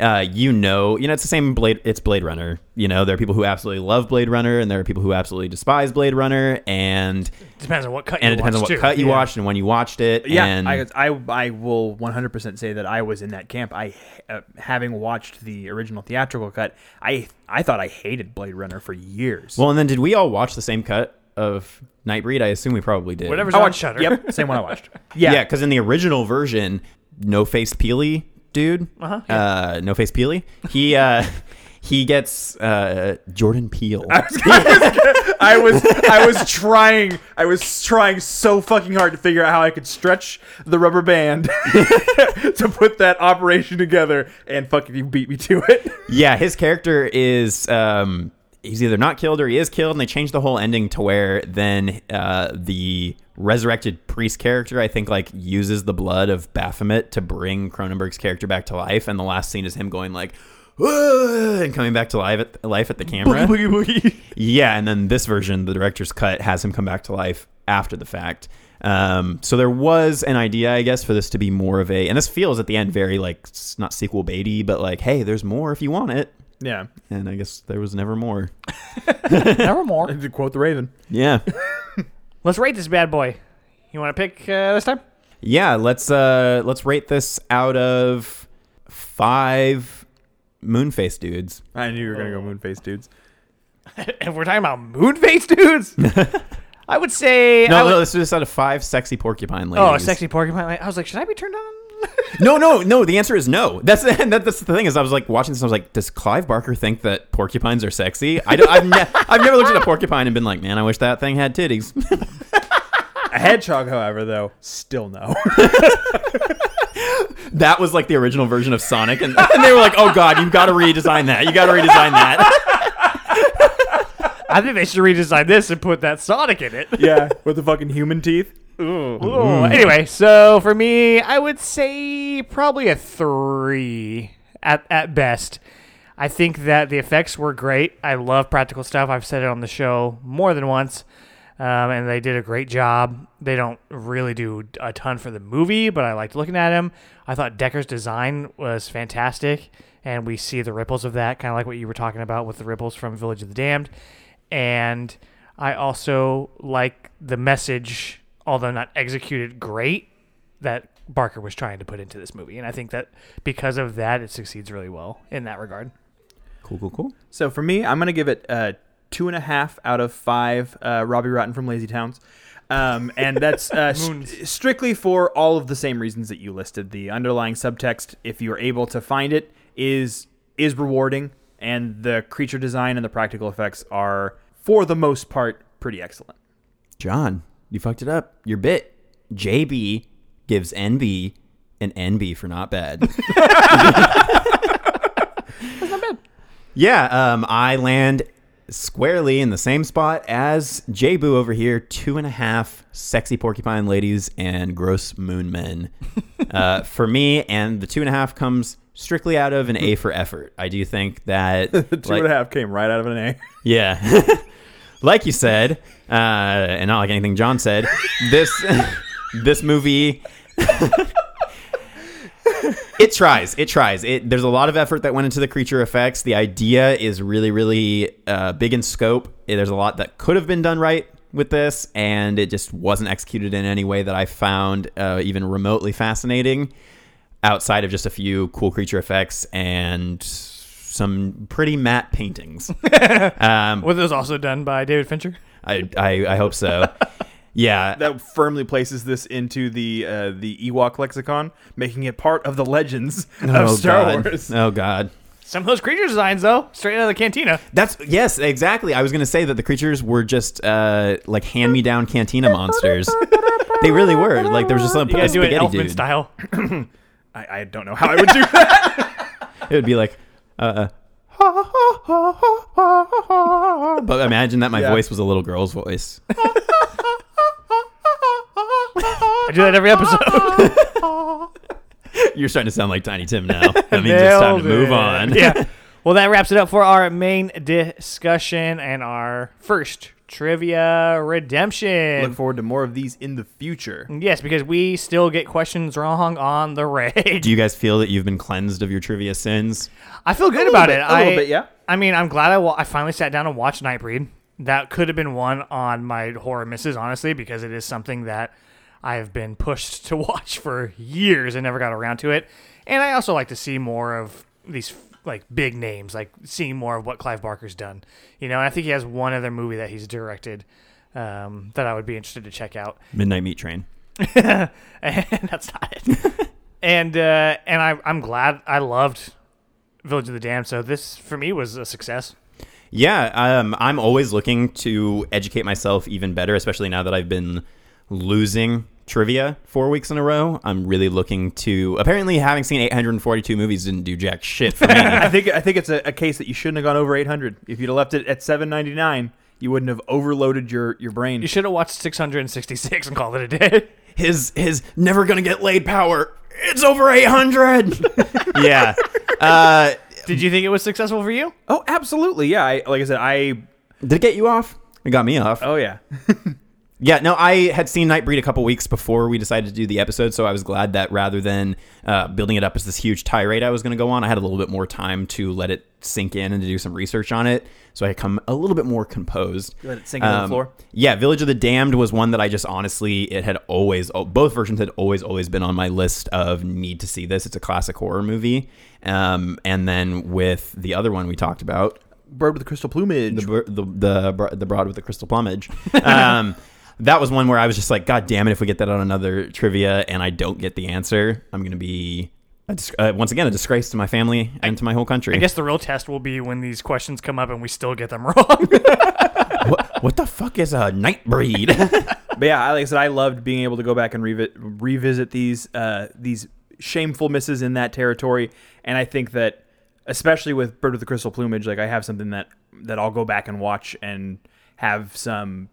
uh, you know, you know, it's the same Blade. It's Blade Runner. You know, there are people who absolutely love Blade Runner, and there are people who absolutely despise Blade Runner, and Depends on what cut and you it depends on what too. cut you Yeah. watched and when you watched it. Yeah, and I, I I will 100% say that I was in that camp. I uh, having watched the original theatrical cut, I I thought I hated Blade Runner for years. well, and then did we all watch the same cut of Nightbreed? I assume we probably did. Whatever's I on watched Shudder. Yep, same one I watched. Yeah, Yeah, because in the original version, no face Peely dude, Uh-huh, uh, no face Peely, he uh, he gets uh, Jordan Peele. I was I was trying I was trying so fucking hard to figure out how I could stretch the rubber band to put that operation together, and fucking you beat me to it. Yeah, his character is um he's either not killed or he is killed, and they changed the whole ending to where then uh the resurrected priest character I think like uses the blood of Baphomet to bring Cronenberg's character back to life, and the last scene is him going like and coming back to life at life at the camera. Boogie boogie. Yeah, and then this version, the director's cut, has him come back to life after the fact. Um, so there was an idea, I guess, for this to be more of a, and this feels at the end very like not sequel baity, but like, hey, there's more if you want it. Yeah, And I guess there was never more. Nevermore. to quote the Raven. Yeah, Let's rate this bad boy. You want to pick uh, this time? yeah. Let's uh let's rate this out of five moonface dudes. I knew you were gonna go moonface dudes. if we're talking about moonface dudes, I would say. No, I would- no, let's do this out of five sexy porcupine ladies. oh, sexy porcupine. I was like, should I be turned on? No, no, no. The answer is no. That's that, that's the thing is I was like watching this. I was like, does Clive Barker think that porcupines are sexy? I don't, I've, ne- I've never looked at a porcupine and been like, man, I wish that thing had titties. A hedgehog, however, though, still no. that was like the original version of Sonic, and, and they were like, oh god, you've got to redesign that. You got to redesign that. I think they should redesign this and put that Sonic in it. yeah, with the fucking human teeth. Ooh. Anyway, so for me, I would say probably a three at at best. I think that the effects were great. I love practical stuff. I've said it on the show more than once, um, and they did a great job. They don't really do a ton for the movie, but I liked looking at him. I thought Decker's design was fantastic, and we see the ripples of that, kind of like what you were talking about with the ripples from Village of the Damned. And I also like the message, although not executed great, that Barker was trying to put into this movie. And I think that because of that, it succeeds really well in that regard. Cool, cool, cool. So for me, I'm gonna give it uh, two and a half out of five. Uh, Robbie Rotten from Lazy Towns, um, and that's uh, s- Moons. strictly for all of the same reasons that you listed. The underlying subtext, if you're able to find it, is is rewarding, and the creature design and the practical effects are, for the most part, pretty excellent. John, you fucked it up. Your bit. JB gives NB an NB for not bad. That's not bad. Yeah, um, I land squarely in the same spot as J Boo over here. Two and a half sexy porcupine ladies and gross moon men. uh, for me, and the two and a half comes strictly out of an A for effort. I do think that The two like- and a half came right out of an A. yeah. Like you said, uh, and not like anything John said, this this movie it tries. It tries. It there's a lot of effort that went into the creature effects. The idea is really, really uh, big in scope. There's a lot that could have been done right with this, and it just wasn't executed in any way that I found uh, even remotely fascinating. Outside of just a few cool creature effects and some pretty matte paintings. um, Were those also done by David Fincher? I, I, I hope so. Yeah, That firmly places this into the uh, the Ewok lexicon, making it part of the legends of Star God. Wars. Oh God. Some of those creature designs, though, straight out of the cantina. That's yes, exactly. I was gonna say that the creatures were just uh, like hand-me-down cantina monsters. they really were. Like there was just some You gotta do it spaghetti Elfman dude. style. I, I don't know how I would do that. It would be like, uh, but imagine that my Yeah. voice was a little girl's voice. I do that every episode. You're starting to sound like Tiny Tim now. That means it's time to Nailed move it. on. yeah. Well, that wraps it up for our main discussion and our first trivia redemption. Look forward to more of these in the future. yes, because we still get questions wrong on the reg. Do you guys feel that you've been cleansed of your trivia sins? I feel good about bit- it. a little I, bit, yeah. I mean, I'm glad I, wa- I finally sat down and watched Nightbreed. That could have been one on my horror misses, honestly, because it is something that I have been pushed to watch for years and never got around to it. And I also like to see more of these like big names, like seeing more of what Clive Barker's done. You know, and I think he has one other movie that he's directed um, that I would be interested to check out. Midnight Meat Train. and that's not it. and uh, and I, I'm glad I loved Village of the Damned, so this for me was a success. Yeah, um, I'm always looking to educate myself even better, especially now that I've been losing trivia four weeks in a row. I'm really looking to. Apparently, having seen 842 movies didn't do jack shit for me. I think I think it's a, a case that you shouldn't have gone over 800. If you'd have left it at 799, you wouldn't have overloaded your your brain. You should have watched 666 and called it a day. his his never gonna get laid power. It's over 800. yeah. Uh, Did you think it was successful for you? Oh, absolutely. Yeah. I, like I said, I. did it get you off? It got me off. Oh yeah. Yeah, no, I had seen Nightbreed a couple weeks before we decided to do the episode, so I was glad that rather than uh, building it up as this huge tirade I was going to go on, I had a little bit more time to let it sink in and to do some research on it, so I come a little bit more composed. Um, You let it sink into the floor? Yeah, Village of the Damned was one that I just honestly, it had always, oh, both versions had always, always been on my list of need to see this. It's a classic horror movie. Um, and then with the other one we talked about, Bird with the crystal plumage. the br- the the, the broad with the crystal plumage. Um, that was one where I was just like, God damn it! If we get that on another trivia and I don't get the answer, I'm gonna be a dis- uh, once again a disgrace to my family and to my whole country. I guess the real test will be when these questions come up and we still get them wrong. what, what the fuck is a nightbreed? But yeah, I- like I said, I loved being able to go back and revi- revisit these uh, these shameful misses in that territory, and I think that especially with Bird with the Crystal Plumage, like I have something that that I'll go back and watch and have some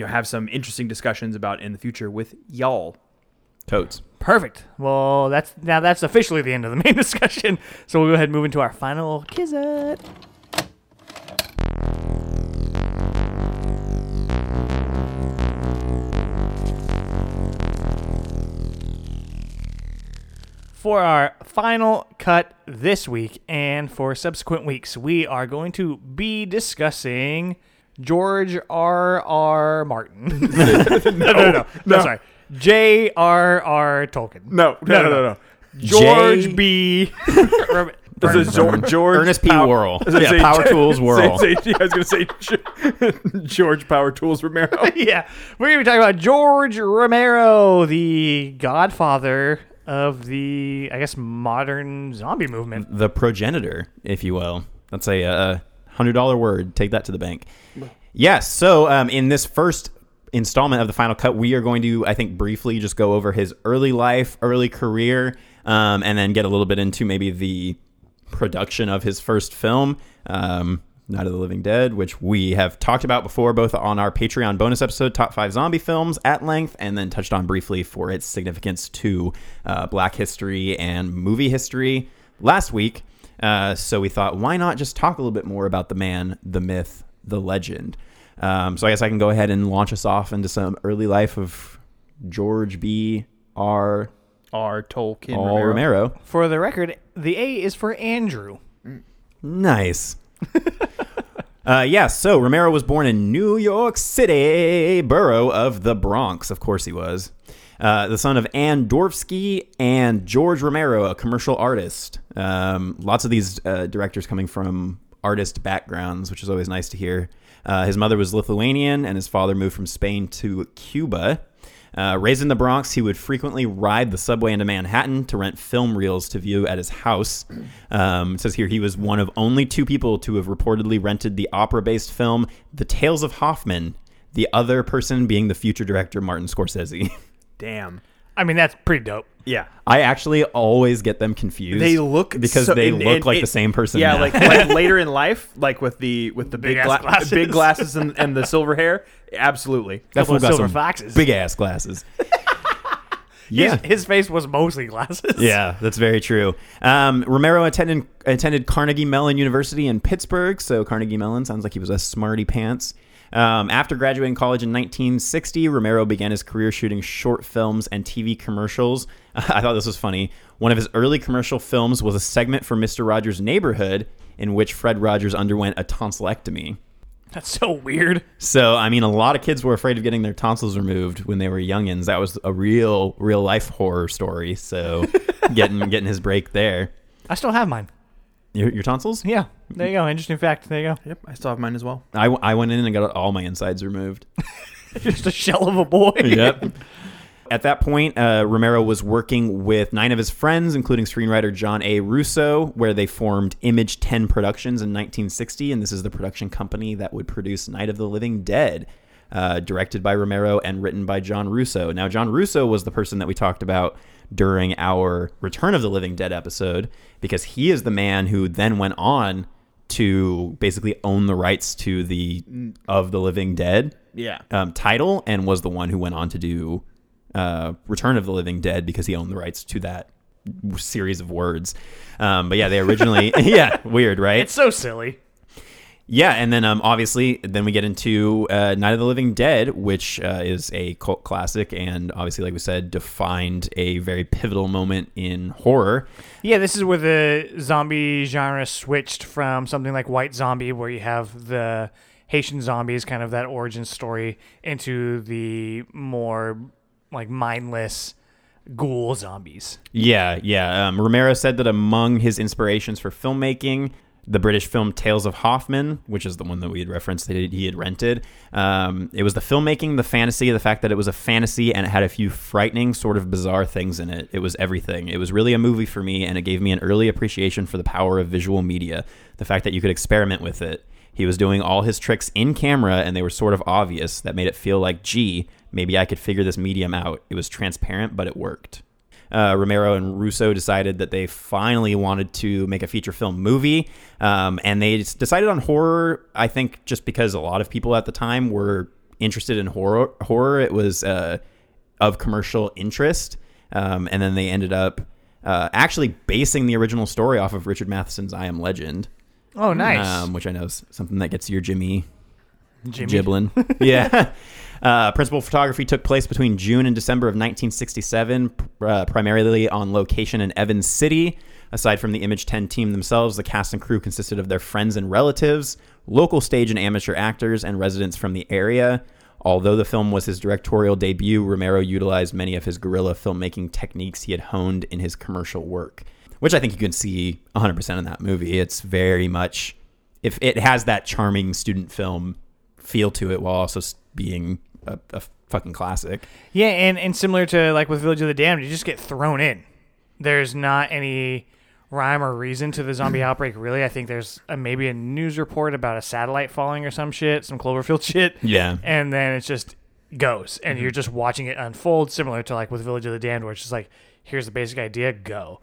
you know have some interesting discussions about in the future with y'all. Toads. Perfect. Well, that's now that's officially the end of the main discussion. So we'll go ahead and move into our final Kizet. For our final cut this week and for subsequent weeks, we are going to be discussing George R. R. Martin. no, no, no, no, sorry. J. R. R. Tolkien. No, no, no, no, no. George J- B. This is George, George Ernest P. Pow- Worrell. I Yeah, say- Power Tools Worrell. Say, say, I was going to say George Power Tools Romero. yeah, we're gonna be talking about George Romero, the godfather of the, I guess, modern zombie movement. the progenitor, if you will. That's a uh, hundred dollar word. Take that to the bank. Yes. So um, in this first installment of the final cut, we are going to, I think, briefly just go over his early life, early career, um, and then get a little bit into maybe the production of his first film. Um, Night of the Living Dead, which we have talked about before, both on our Patreon bonus episode, Top 5 Zombie Films, at length, and then touched on briefly for its significance to uh, black history and movie history last week. Uh, so we thought, why not just talk a little bit more about the man, the myth, the legend? Um, so I guess I can go ahead and launch us off into some early life of George B. R. R. Tolkien All Romero. Romero. For the record, the A is for Andrew. Nice. uh, yeah, so Romero was born in New York City, borough of the Bronx. Of course he was. Uh, the son of Ann Dvorsky and George Romero, a commercial artist. Um, lots of these uh, directors coming from artist backgrounds, which is always nice to hear. Uh, his mother was Lithuanian, and his father moved from Spain to Cuba. Uh, raised in the Bronx, he would frequently ride the subway into Manhattan to rent film reels to view at his house. Um, it says here he was one of only two people to have reportedly rented the opera based film The Tales of Hoffmann, the other person being the future director Martin Scorsese. Damn. I mean, that's pretty dope. Yeah. I actually always get them confused. They look because so- they and- look and like it- the same person. Yeah, now. like, like later in life, like with the with the big Big-ass gla- glasses. big glasses and, and the silver hair. Absolutely. that's what fool of got silver some foxes. big ass glasses. yeah, His, his face was mostly glasses. Yeah, that's very true. Um, Romero attended attended Carnegie Mellon University in Pittsburgh, so Carnegie Mellon sounds like he was a smarty pants. Um, after graduating college in 1960, Romero began his career shooting short films and TV commercials. I thought this was funny. One of his early commercial films was a segment for Mr. Rogers' Neighborhood, in which Fred Rogers underwent a tonsillectomy. That's so weird. So, I mean, a lot of kids were afraid of getting their tonsils removed when they were youngins. That was a real, real life horror story. So, getting getting his break there. I still have mine. Your, your tonsils? Yeah. There you go. Interesting fact. There you go. Yep, I still have mine as well. I, w- I went in and got all my insides removed. Just a shell of a boy. yep. at that point, uh, Romero was working with nine of his friends, including screenwriter John A. Russo, where they formed Image 10 Productions in 1960. And this is the production company that would produce Night of the Living Dead, uh, directed by Romero and written by John Russo. Now, John Russo was the person that we talked about during our Return of the Living Dead episode, because he is the man who then went on to basically own the rights to the of the Living Dead Yeah. um, title and was the one who went on to do uh, Return of the Living Dead because he owned the rights to that series of words. Um, but yeah, they originally, yeah, weird, right? It's so silly. Yeah, and then um, obviously, then we get into uh, Night of the Living Dead, which uh, is a cult classic, and obviously, like we said, defined a very pivotal moment in horror. Yeah, this is where the zombie genre switched from something like White Zombie, where you have the Haitian zombies, kind of that origin story, into the more like mindless ghoul zombies. Yeah, yeah. Um, Romero said that among his inspirations for filmmaking, the British film Tales of Hoffmann, which is the one that we had referenced that he had rented, um, it was the filmmaking, the fantasy, the fact that it was a fantasy and it had a few frightening, sort of bizarre things in it. It was everything. It was really a movie for me, and it gave me an early appreciation for the power of visual media. The fact that you could experiment with it. He was doing all his tricks in camera, and they were sort of obvious. That made it feel like, gee, maybe I could figure this medium out. It was transparent, but it worked uh, Romero and Russo decided that they finally wanted to make a feature film movie, um, and they decided on horror. I think just because a lot of people at the time were interested in horror. Horror, it was uh, of commercial interest, um, and then they ended up uh, actually basing the original story off of Richard Matheson's "I Am Legend," Oh, nice. um, which I know is something that gets your Jimmy Jimmy. Giblin. yeah. Uh, principal photography took place between June and December of 1967, uh, primarily on location in Evans City. Aside from the Image 10 team themselves, the cast and crew consisted of their friends and relatives, local stage and amateur actors, and residents from the area. Although the film was his directorial debut, Romero utilized many of his guerrilla filmmaking techniques he had honed in his commercial work, which I think you can see 100% in that movie. It's very much, if it has that charming student film feel to it while also being a, a fucking classic. Yeah, and, and similar to like with Village of the Damned, you just get thrown in. There's not any rhyme or reason to the zombie outbreak, really. I think there's a, maybe a news report about a satellite falling or some shit, some Cloverfield shit. Yeah. And then it just goes, and you're mhm. just watching it unfold, similar to like with Village of the Damned, where it's just like, here's the basic idea, go.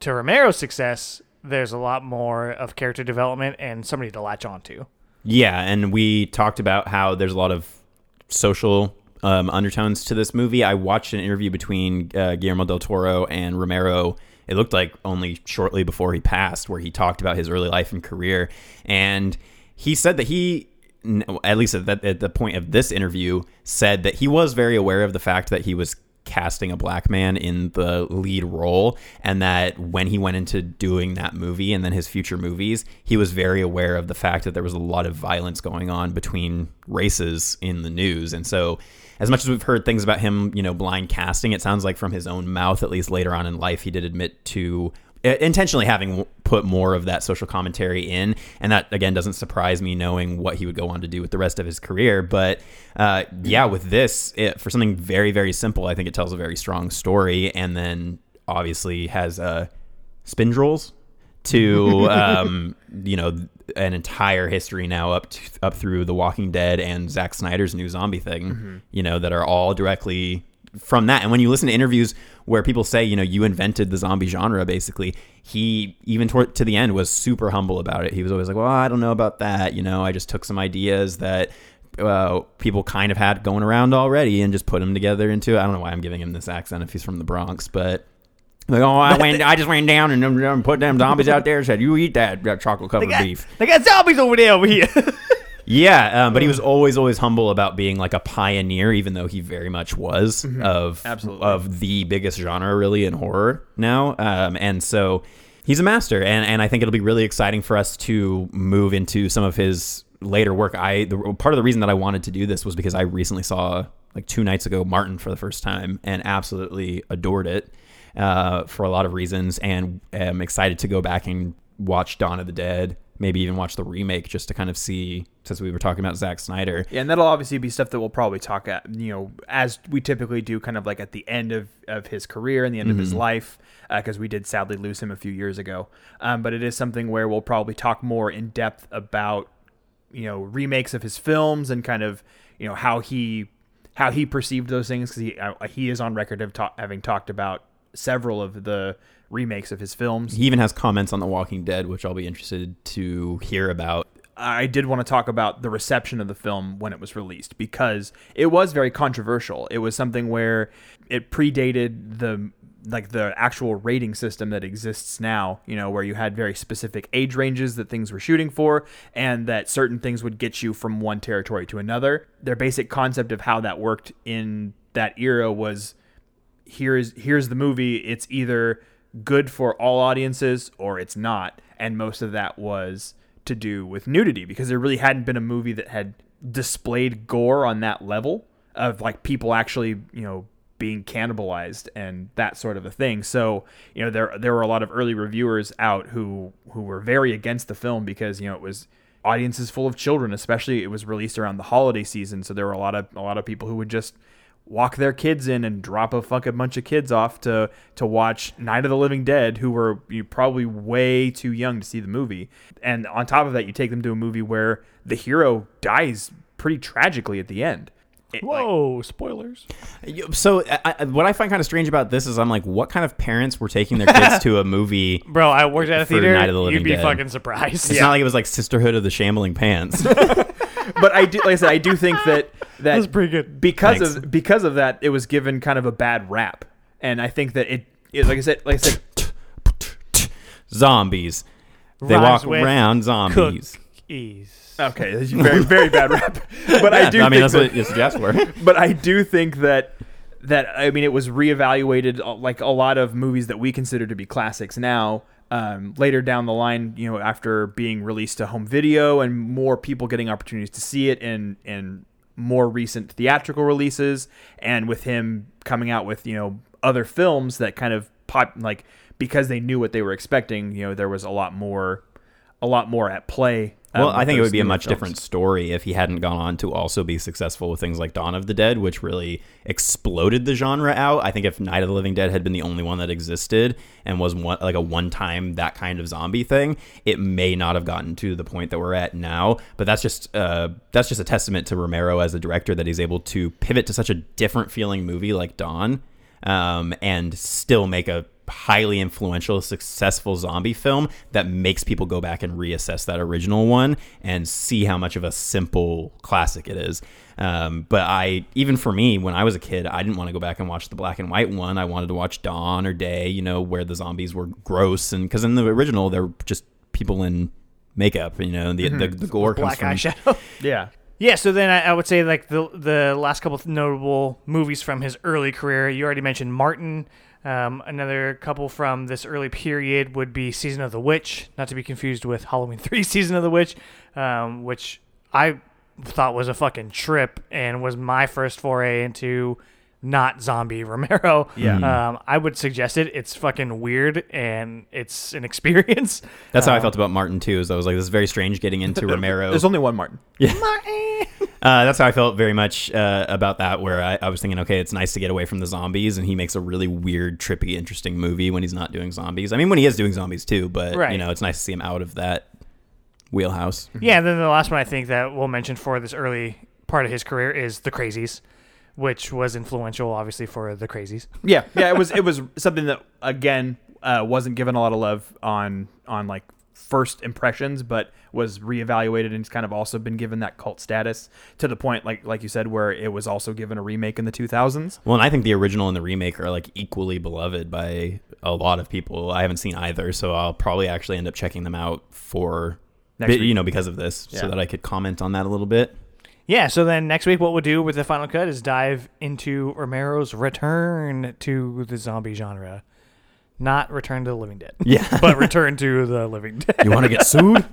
To Romero's success, there's a lot more of character development and somebody to latch onto. Yeah, and we talked about how there's a lot of social um, undertones to this movie. I watched an interview between uh, Guillermo del Toro and Romero. It looked like only shortly before he passed, where he talked about his early life and career, and he said that he, at least at, the point of this interview, said that he was very aware of the fact that he was casting a black man in the lead role and that when he went into doing that movie and then his future movies he was very aware of the fact that there was a lot of violence going on between races in the news. And so as much as we've heard things about him you know blind casting it sounds like from his own mouth at least later on in life he did admit to intentionally having put more of that social commentary in and that again doesn't surprise me knowing what he would go on to do with the rest of his career but uh, yeah with this it, for something very very simple i think it tells a very strong story and then obviously has uh, spindrels to um, you know an entire history now up to, up through The Walking Dead and Zack Snyder's new zombie thing, you know, that are all directly from that. And when you listen to interviews where people say, you know, you invented the zombie genre, basically, he even toward to the end was super humble about it. He was always like, well, I don't know about that. You know, I just took some ideas that uh, people kind of had going around already and just put them together into. I don't know why I'm giving him this accent if he's from the Bronx, but. Like, oh, I went. I just ran down and um, put them zombies out there. and Said, "You eat that, that chocolate covered beef." They got zombies over there over here. Yeah, um, but he was always, always humble about being like a pioneer, even though he very much was of Absolutely. of the biggest genre really in horror now. Um, and so he's a master, and and I think it'll be really exciting for us to move into some of his later work. I the, part of the reason that I wanted to do this was because I recently saw like two nights ago Martin for the first time and absolutely adored it uh, for a lot of reasons, and am excited to go back and watch Dawn of the Dead maybe even watch the remake just to kind of see since we were talking about Zack Snyder. Yeah, and that'll obviously be stuff that we'll probably talk at, you know, as we typically do, kind of like at the end of, of his career and the end of his life, because we did sadly lose him a few years ago. Um, but it is something where we'll probably talk more in depth about, you know, remakes of his films and kind of, you know, how he how he perceived those things because he uh, he is on record of ta- having talked about several of the remakes of his films. He even has comments on The Walking Dead, which I'll be interested to hear about. I did want to talk about the reception of the film when it was released because it was very controversial. It was something where it predated the like the actual rating system that exists now, you know, where you had very specific age ranges that things were shooting for and that certain things would get you from one territory to another. Their basic concept of how that worked in that era was here's here's the movie, it's either good for all audiences or it's not. And most of that was to do with nudity because there really hadn't been a movie that had displayed gore on that level of like people actually, you know, being cannibalized and that sort of a thing. So, you know, there there were a lot of early reviewers out who who were very against the film because, you know, it was audiences full of children, especially it was released around the holiday season, so there were a lot of a lot of people who would just walk their kids in and drop a fucking bunch of kids off to to watch Night of the Living Dead who were you probably way too young to see the movie. And on top of that, you take them to a movie where the hero dies pretty tragically at the end. It- like, Whoa, spoilers. So, I, I, what I find kind of strange about this is I'm like, what kind of parents were taking their kids to a movie? Bro, I worked at a theater. Night of the Living You'd be Dead. fucking surprised. It's not like it was like Sisterhood of the Shambling Pants. but I do like I said I do think that that was pretty good. because Thanks. of because of that it was given kind of a bad rap. And I think that it, it like I said like I said zombies. They walk around zombies. Cookies. okay, that's very very bad rap. But I do I mean, think that's that, what you suggest for. but I do think that that I mean it was reevaluated uh, like a lot of movies that we consider to be classics now. Um, later down the line, you know, after being released to home video and more people getting opportunities to see it in in more recent theatrical releases, and with him coming out with you know other films that kind of pop like because they knew what they were expecting, you know, there was a lot more a lot more at play. Um, Well, I think it would be a much films. different story if he hadn't gone on to also be successful with things like Dawn of the Dead, which really exploded the genre out. I think if Night of the Living Dead had been the only one that existed and was one, like a one-time that kind of zombie thing, it may not have gotten to the point that we're at now. But that's just uh, that's just a testament to Romero as a director that he's able to pivot to such a different feeling movie like Dawn um, and still make a highly influential, successful zombie film that makes people go back and reassess that original one and see how much of a simple classic it is. Um, but I, even for me, when I was a kid, I didn't want to go back and watch the black and white one. I wanted to watch Dawn or Day, you know, where the zombies were gross, and because in the original they're just people in makeup, you know, the the, the gore comes Black from eyeshadow. Yeah. Yeah, so then I, I would say like the the last couple notable movies from his early career. You already mentioned Martin. Um, another couple from this early period would be Season of the Witch, not to be confused with Halloween Three: Season of the Witch, um, which I thought was a fucking trip and was my first foray into not zombie Romero. Yeah. Um, I would suggest it. It's fucking weird and it's an experience. That's how I felt about Martin too. Is I was like, this is very strange getting into Romero. There's only one Martin. Uh, that's how I felt very much uh, about that. Where I, I was thinking, okay, it's nice to get away from the zombies, and he makes a really weird, trippy, interesting movie when he's not doing zombies. I mean, when he is doing zombies too, but you know, it's nice to see him out of that wheelhouse. Yeah, and then the last one I think that we'll mention for this early part of his career is The Crazies, which was influential, obviously, for The Crazies. Yeah, yeah, it was it was something that again uh, wasn't given a lot of love on on like first impressions, but was reevaluated and it's kind of also been given that cult status to the point like like you said where it was also given a remake in the 2000s. Well, and I think the original and the remake are like equally beloved by a lot of people. I haven't seen either, so I'll probably actually end up checking them out for, Next bi- week. you know, because of this, Yeah. so that I could comment on that a little bit. Yeah, so then next week, what we'll do with the final cut is dive into Romero's return to the zombie genre. Not Return to the Living Dead. Yeah. but Return to the Living Dead. You want to get sued?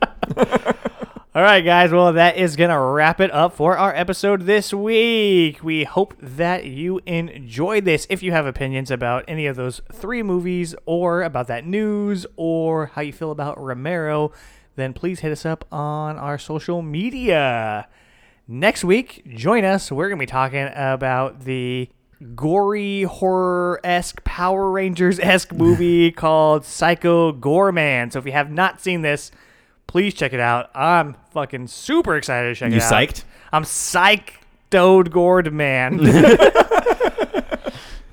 All right, guys. Well, that is going to wrap it up for our episode this week. We hope that you enjoyed this. If you have opinions about any of those three movies or about that news or how you feel about Romero, then please hit us up on our social media. Next week, join us. We're going to be talking about the gory horror esque Power Rangers esque movie called Psycho Goreman. So if you have not seen this, please check it out. I'm fucking super excited to check You it out. psyched? I'm psyched, gored man.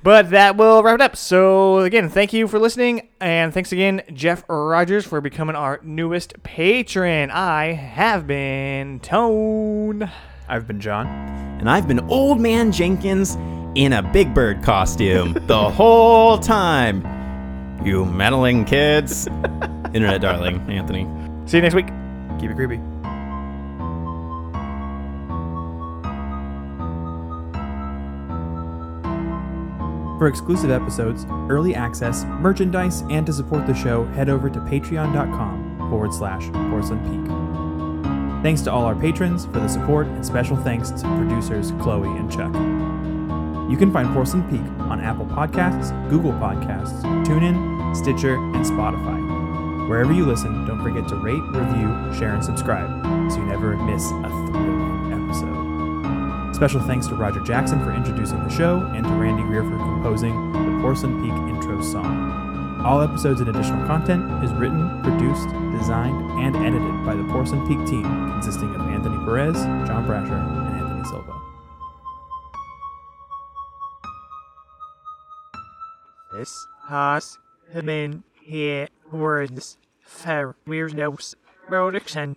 But that will wrap it up. So again, thank you for listening, and thanks again, Jeff Rogers, for becoming our newest patron. I have been Tone. I've been John. And I've been Old Man Jenkins in a Big Bird costume the whole time. You meddling kids. Internet darling, Anthony. See you next week. Keep it creepy. For exclusive episodes, early access, merchandise, and to support the show, head over to patreon.com forward slash porcelain peak. Thanks to all our patrons for the support, and special thanks to producers Chloe and Chuck. You can find Porcelain Peak on Apple Podcasts, Google Podcasts, TuneIn, Stitcher, and Spotify. Wherever you listen, don't forget to rate, review, share, and subscribe so you never miss a episode. Special thanks to Roger Jackson for introducing the show and to Randy Greer for composing the Porcelain Peak intro song. All episodes and additional content is written, produced, designed, and edited by the Porcelain Peak team, consisting of Anthony Perez, John Brasher, and Anthony Silva. This has been here words for weirdos production.